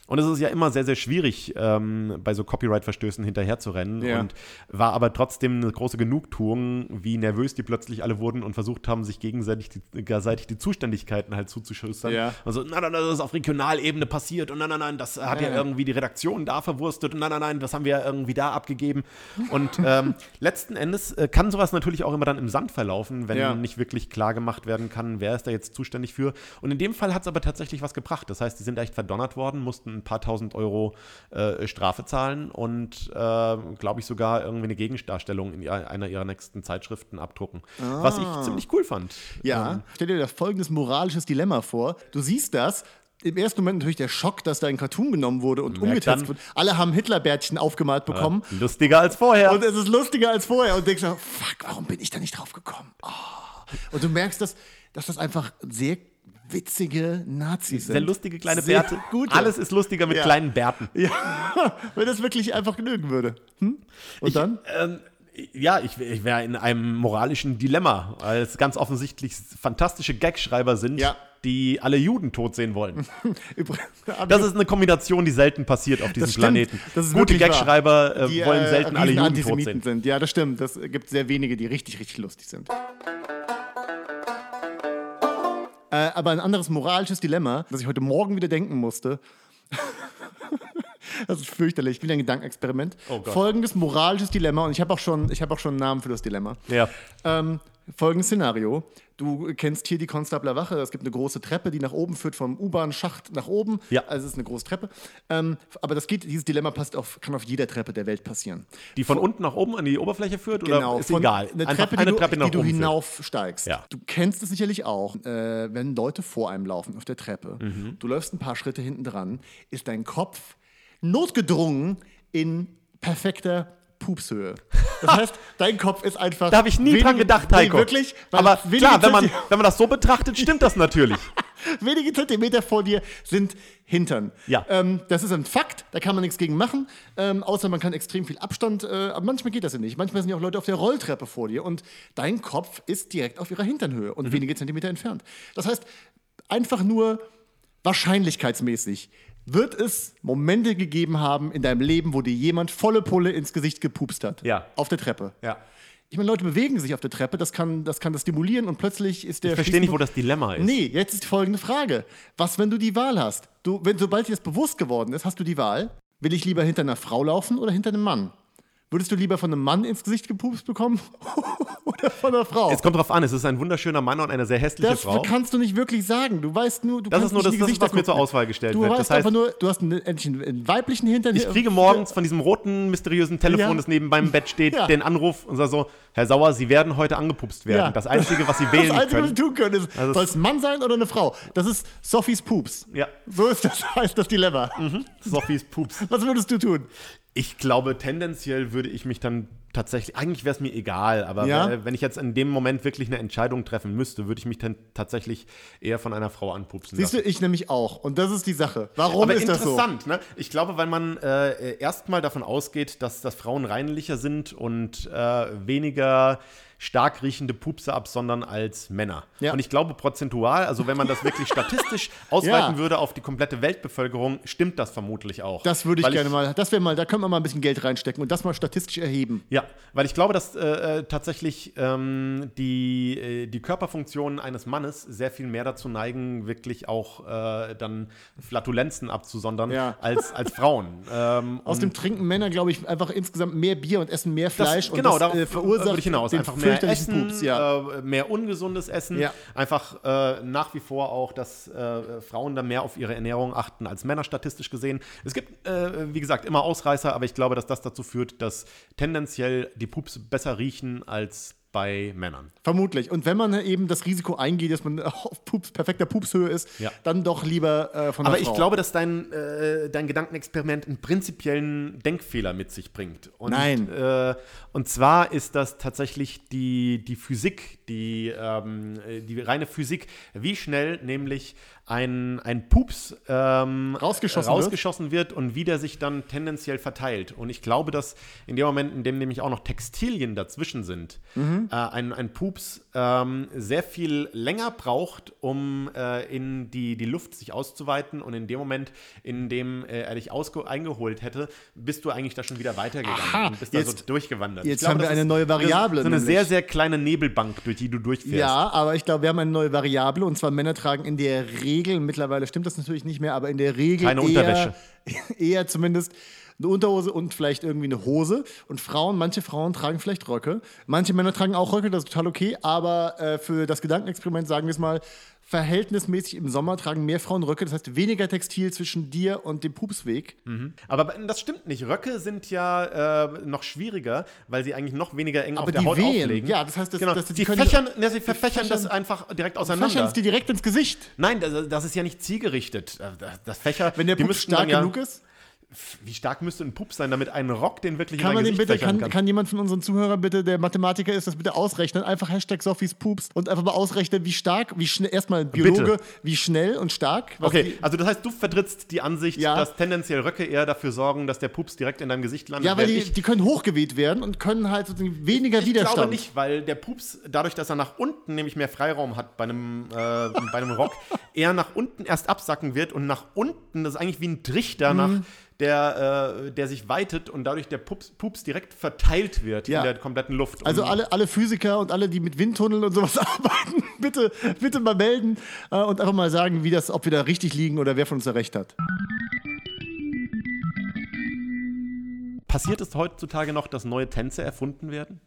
Und es ist ja immer sehr, sehr schwierig, ähm, bei so Copyright-Verstößen hinterherzurennen. Ja. Und war aber trotzdem eine große Genugtuung, wie nervös die plötzlich alle wurden und versucht haben, sich gegenseitig die, gegenseitig die Zuständigkeiten halt zuzuschüstern. Ja. Also, nein, nein, das ist auf Regionalebene passiert und nein, nein, nein, das hat ja, Ja. irgendwie die Redaktion da verwurstet und nein, nein, nein, das haben wir irgendwie da abgegeben. Und ähm, letzten Endes äh, kann sowas natürlich auch immer dann im Sand verlaufen, wenn Ja. nicht wirklich klar gemacht werden kann, wer ist da jetzt zuständig für. Und in dem Fall hat es aber tatsächlich was gebracht. Das heißt, die sind echt verdonnert worden, mussten ein paar tausend Euro äh, Strafe zahlen und, äh, glaube ich, sogar irgendwie eine Gegendarstellung in einer ihrer nächsten Zeitschriften abdrucken. Was ich ziemlich cool fand. Ja. Stell dir da folgendes moralisches Dilemma vor. Du siehst das. Im ersten Moment natürlich der Schock, dass da ein Cartoon genommen wurde und dann- wurde. Alle haben Hitlerbärtchen aufgemalt bekommen. Lustiger als vorher. Und es ist lustiger als vorher. Und denkst du, fuck, warum bin ich da nicht drauf gekommen? Oh. Und du merkst, dass, dass das einfach sehr witzige Nazis sind. Sehr lustige kleine Sehr Bärte. Gute. Alles ist lustiger mit Ja. kleinen Bärten. Ja, wenn das wirklich einfach genügen würde. Hm? Und dann? Ähm, ja, ich, ich wäre in einem moralischen Dilemma, weil es ganz offensichtlich fantastische Gagschreiber sind, Ja. die alle Juden tot sehen wollen. Das ist eine Kombination, die selten passiert auf diesem Das. Planeten. Das ist Gute. Gagschreiber äh, wollen äh, selten alle Juden tot sehen. sind. Ja, das stimmt. Das gibt sehr wenige, die richtig, richtig lustig sind. Äh, aber ein anderes moralisches Dilemma, das ich heute Morgen wieder denken musste. das ist fürchterlich. Wieder ein Gedankenexperiment. Oh. Folgendes moralisches Dilemma, und ich habe auch, schon- ich hab auch schon einen Namen für das Dilemma. Ja. Ähm, folgendes Szenario. Du kennst hier die Konstabler Wache. Es gibt eine große Treppe, die nach oben führt, vom U-Bahn-Schacht nach oben. Ja. Also es ist eine große Treppe. Ähm, aber das geht, dieses Dilemma passt auf, kann auf jeder Treppe der Welt passieren. Die von unten nach oben an die Oberfläche führt? Oder ist von- egal? Eine Einfach Treppe, eine die, Treppe du, nach die du hinaufsteigst. Ja. Du kennst es sicherlich auch, äh, wenn Leute vor einem laufen auf der Treppe. Mhm. Du läufst ein paar Schritte hinten dran, ist dein Kopf notgedrungen in perfekter Pupshöhe. Das heißt, dein Kopf ist einfach. Da habe ich nie dran gedacht, Heiko. Nee, wirklich? Weil Aber wenige klar, wenn man, wenn man das so betrachtet, stimmt das natürlich. Wenige Zentimeter vor dir sind Hintern. Ja. Ähm, das ist ein Fakt, da kann man nichts gegen machen, ähm, außer man kann extrem viel Abstand, äh, aber manchmal geht das ja nicht. Manchmal sind ja auch Leute auf der Rolltreppe vor dir und dein Kopf ist direkt auf ihrer Hinternhöhe und wenige Zentimeter entfernt. Das heißt, einfach nur wahrscheinlichkeitsmäßig wird es Momente gegeben haben in deinem Leben, wo dir jemand volle Pulle ins Gesicht gepupst hat. Ja. Auf der Treppe. Ja. Ich meine, Leute bewegen sich auf der Treppe, das kann das, kann das stimulieren und plötzlich ist der. Ich verstehe nicht, wo das Dilemma ist. Nee, jetzt ist die folgende Frage. Was, wenn du die Wahl hast? Du, wenn, sobald dir das bewusst geworden ist, hast du die Wahl. Will ich lieber hinter einer Frau laufen oder hinter einem Mann? Würdest du lieber von einem Mann ins Gesicht gepupst bekommen oder von einer Frau? Es kommt drauf an, es ist ein wunderschöner Mann und eine sehr hässliche das Frau. kannst du nicht wirklich sagen. Du weißt nur, du Das kannst ist nur das- das, Gesichter was mir zur gucken. Auswahl gestellt du wird. weißt Das heißt- einfach nur, du hast einen, endlich einen, weiblichen Hintern. Ich kriege morgens von diesem roten, mysteriösen Telefon, Ja. das neben meinem Bett steht, Ja. den Anruf und sage so, Herr Sauer, Sie werden heute angepupst werden. Ja. Das Einzige, was Sie wählen Das Einzige, was können. sie tun können, ist, Also soll es ein Mann sein oder eine Frau? Das ist Sophies Pups. Ja, So ist das, heißt das Dilemma. Sophies Pups. Was würdest du tun? Ich glaube, tendenziell würde ich mich dann tatsächlich, eigentlich wäre es mir egal, aber Ja? wenn ich jetzt in dem Moment wirklich eine Entscheidung treffen müsste, würde ich mich dann tatsächlich eher von einer Frau anpupsen Siehst du, ich nämlich auch. Und das ist die Sache. Warum aber ist das so? interessant, ne? Ich glaube, weil man äh, erstmal davon ausgeht, dass, dass Frauen reinlicher sind und äh, weniger stark riechende Pupse absondern als Männer. Ja. Und ich glaube prozentual, also wenn man das wirklich statistisch ausweiten Ja. würde auf die komplette Weltbevölkerung, stimmt das vermutlich auch. Das würde ich Weil gerne mal, das wäre mal, da können wir mal ein bisschen Geld reinstecken und das mal statistisch erheben. Ja, weil ich glaube, dass äh, äh, tatsächlich ähm, die, äh, die Körperfunktionen eines Mannes sehr viel mehr dazu neigen, wirklich auch äh, dann Flatulenzen abzusondern Ja. als, als Frauen. Ähm, Aus dem trinken Männer, glaube ich, einfach insgesamt mehr Bier und essen mehr das, Fleisch genau, und das darauf verursacht ich hinaus. Einfach mehr Essen, Pups, ja. äh, mehr ungesundes Essen. Ja. Einfach äh, nach wie vor auch, dass Frauen da mehr auf ihre Ernährung achten als Männer statistisch gesehen. Es gibt, wie gesagt, immer Ausreißer, aber ich glaube, dass das dazu führt, dass tendenziell die Pups besser riechen als bei Männern. Vermutlich. Und wenn man eben das Risiko eingeht, dass man auf Pups, perfekter Pupshöhe ist, Ja. dann doch lieber äh, von Aber der ich Frau. glaube, dass dein, äh, dein Gedankenexperiment einen prinzipiellen Denkfehler mit sich bringt. Und, Nein. Äh, und zwar ist das tatsächlich die, die Physik, die, ähm, äh, die reine Physik, wie schnell nämlich ein, ein Pups ähm, Rausgeschossen wird? rausgeschossen wird. und wie der sich dann tendenziell verteilt. Und ich glaube, dass in dem Moment, in dem nämlich auch noch Textilien dazwischen sind, Mhm. äh, ein, ein Pups ähm, sehr viel länger braucht, um äh, in die, die Luft sich auszuweiten. Und in dem Moment, in dem äh, er dich eingeholt hätte, bist du eigentlich da schon wieder weitergegangen Aha, und bist da so jetzt- durchgewandert. jetzt Ich haben wir eine neue Variable, So eine nämlich. sehr, sehr kleine Nebelbank, durch die du durchfährst. Ja, aber ich glaube, wir haben eine neue Variable und zwar Männer tragen in der Regel, mittlerweile stimmt das natürlich nicht mehr, aber in der Regel Keine eher, Unterwäsche. eher zumindest eine Unterhose und vielleicht irgendwie eine Hose. Und Frauen, manche Frauen tragen vielleicht Röcke. Manche Männer tragen auch Röcke, das ist total okay. Aber äh, für das Gedankenexperiment sagen wir es mal, verhältnismäßig im Sommer tragen mehr Frauen Röcke. Das heißt, weniger Textil zwischen dir und dem Pupsweg. Aber das stimmt nicht. Röcke sind ja äh, noch schwieriger, weil sie eigentlich noch weniger eng Aber auf der die Haut wehen. auflegen. Ja, das heißt, das- genau. das- die die, können- fächern, ne, sie verfächern das fächern- einfach direkt Fächern auseinander. es dir direkt ins Gesicht. Nein, das, das ist ja nicht zielgerichtet. Äh, Das, Fächer, Wenn der die Pups stark ja, genug ist. Wie stark müsste ein Pups sein, damit ein Rock den wirklich Kann in man den bitte, kann, kann? kann jemand von unseren Zuhörern bitte, der Mathematiker ist, das bitte ausrechnen? Einfach Hashtag Sophies Pups und einfach mal ausrechnen, wie stark, wie schnell, erstmal Biologe, wie schnell und stark. was Okay, also das heißt, du vertrittst die Ansicht, Ja. dass tendenziell Röcke eher dafür sorgen, dass der Pups direkt in deinem Gesicht landet. ja, weil die, ich- die können hochgeweht werden und können halt sozusagen weniger ich Widerstand. glaube nicht, weil der Pups, dadurch, dass er nach unten nämlich mehr Freiraum hat bei einem, äh, bei einem Rock, eher nach unten erst absacken wird und nach unten, das ist eigentlich wie ein Trichter, Mhm. nach, der, äh, der sich weitet und dadurch der Pups, Pups direkt verteilt wird Ja. in der kompletten Luft. Also alle, alle Physiker und alle, die mit Windtunneln und sowas arbeiten, bitte, bitte mal melden äh, und einfach mal sagen, wie das, ob wir da richtig liegen oder wer von uns da recht hat. Passiert es heutzutage noch, dass neue Tänze erfunden werden?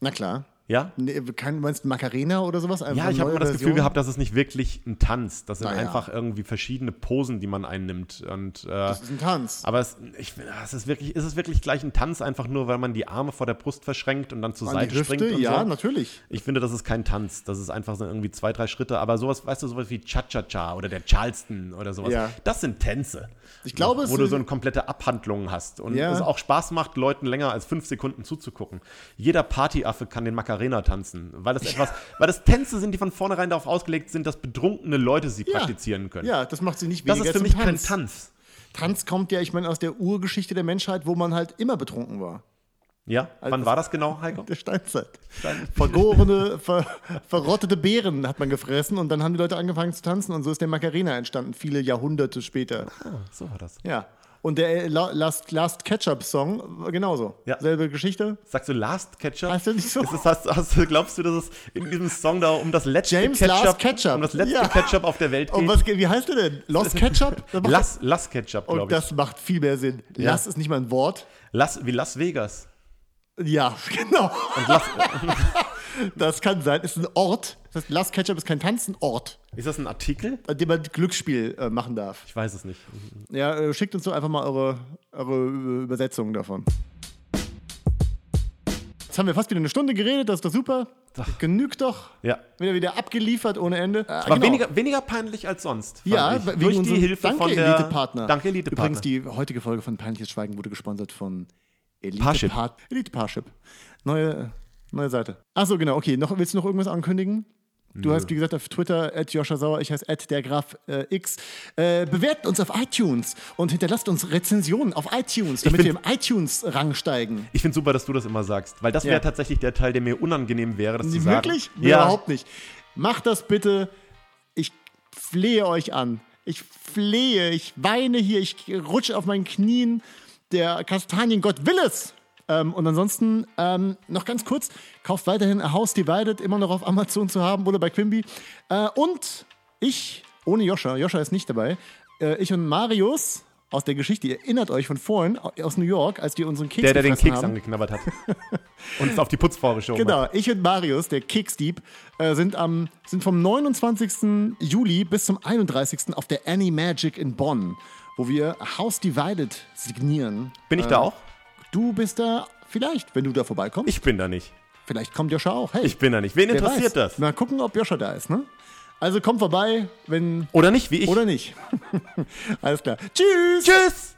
Na klar. Ja? Nee, kein, meinst du Macarena oder sowas? Einfach Ja, ich habe immer das Gefühl gehabt, dass es nicht wirklich ein Tanz. Das sind Naja. einfach irgendwie verschiedene Posen, die man einnimmt. Und, äh, Das ist ein Tanz. aber es, ich, es ist, wirklich, ist es wirklich gleich ein Tanz, einfach nur, weil man die Arme vor der Brust verschränkt und dann zur An Seite die Hüfte, springt ja, so. natürlich. Ich finde, das ist kein Tanz. Das ist einfach so irgendwie zwei, drei Schritte. Aber sowas, weißt du, sowas wie Cha-Cha-Cha oder der Charleston oder sowas. Ja. Das sind Tänze. Ich glaube, es Wo du so eine komplette Abhandlung hast. Und Ja. es auch Spaß macht, Leuten länger als fünf Sekunden zuzugucken. Jeder Partyaffe kann den Macarena tanzen. Weil das etwas, weil das Tänze sind, die von vornherein darauf ausgelegt sind, dass betrunkene Leute sie Ja. praktizieren können. Ja, das macht sie nicht Das weniger ist für mich kein Tanz. Tanz. Tanz kommt ja, ich meine, aus der Urgeschichte der Menschheit, wo man halt immer betrunken war. Ja? Wann das- war das genau, Heiko? Der Steinzeit. Vergorene, ver, verrottete Beeren hat man gefressen und dann haben die Leute angefangen zu tanzen und so ist der Macarena entstanden, viele Jahrhunderte später. Ah, so war das. Ja. Und der äh, La- Last, Last Ketchup-Song genauso. Ja. Selbe Geschichte. Sagst du Last Ketchup? Heißt der nicht so? Ist es, hast, hast, du- glaubst du, dass es in diesem Song da um das letzte James Ketchup, Last Ketchup. um das letzte Ja. Ketchup auf der Welt geht? Und was, wie heißt der denn? Lost Ketchup? Lass, Lass Ketchup, und glaube ich. das macht viel mehr Sinn. Ja. Lass ist nicht mal ein Wort. Las, wie Las Vegas. Ja, genau. das kann sein. Ist ein Ort. Das heißt, Last Ketchup ist kein Tanz, ein Ort, Ist das ein Artikel? an dem man Glücksspiel äh, machen darf. Ich weiß es nicht. Ja, äh, schickt uns doch einfach mal eure, eure äh, Übersetzungen davon. Jetzt haben wir fast wieder eine Stunde geredet, das ist doch super. Genügt doch. Ja. Wieder wieder abgeliefert ohne Ende. Äh, War weniger, weniger peinlich als sonst. Ja, ich. durch die Hilfe Danke, von der Elite-Partner. Danke, Elite-Partner. Übrigens, die heutige Folge von Peinliches Schweigen wurde gesponsert von Elite Parship. Par Elite Parship. Neue, neue Seite. Achso, genau, okay. Noch, willst du noch irgendwas ankündigen? Du hast, wie gesagt, auf Twitter at Joscha Sauer, ich heiße at der Graf äh, X. Äh, bewertet uns auf iTunes und hinterlasst uns Rezensionen auf iTunes, damit wir find- im iTunes-Rang steigen. Ich finde super, dass du das immer sagst, weil das wäre Ja. tatsächlich der Teil, der mir unangenehm wäre, das zu sagen. Wirklich? Ja, Überhaupt nicht. Macht das bitte. Ich flehe euch an. Ich flehe, ich weine hier, ich rutsche auf meinen Knien. Der Kastaniengott will es. Ähm, und ansonsten ähm, noch ganz kurz: kauft weiterhin A House Divided, immer noch auf Amazon zu haben oder bei Quimby. Äh, und ich, ohne Joscha, Joscha ist nicht dabei, äh, ich und Marius aus der Geschichte, ihr erinnert euch von vorhin aus New York, als wir unseren Keks Der, der den Keks haben. angeknabbert hat. und es auf die Putzfrau geschoben Genau, ich und Marius, der Kicksdieb, äh, sind, am, sind vom 29. Juli bis zum 31. auf der Annie Magic in Bonn, wo wir House Divided signieren. Bin ich da auch? Du bist da vielleicht, wenn du da vorbeikommst. Ich bin da nicht. vielleicht kommt Joscha auch. Hey, Ich bin da nicht. Wen interessiert weiß. das? Mal gucken, ob Joscha da ist, ne? Also komm vorbei, wenn. Oder nicht, wie ich. Oder nicht. Alles klar. Tschüss! Tschüss!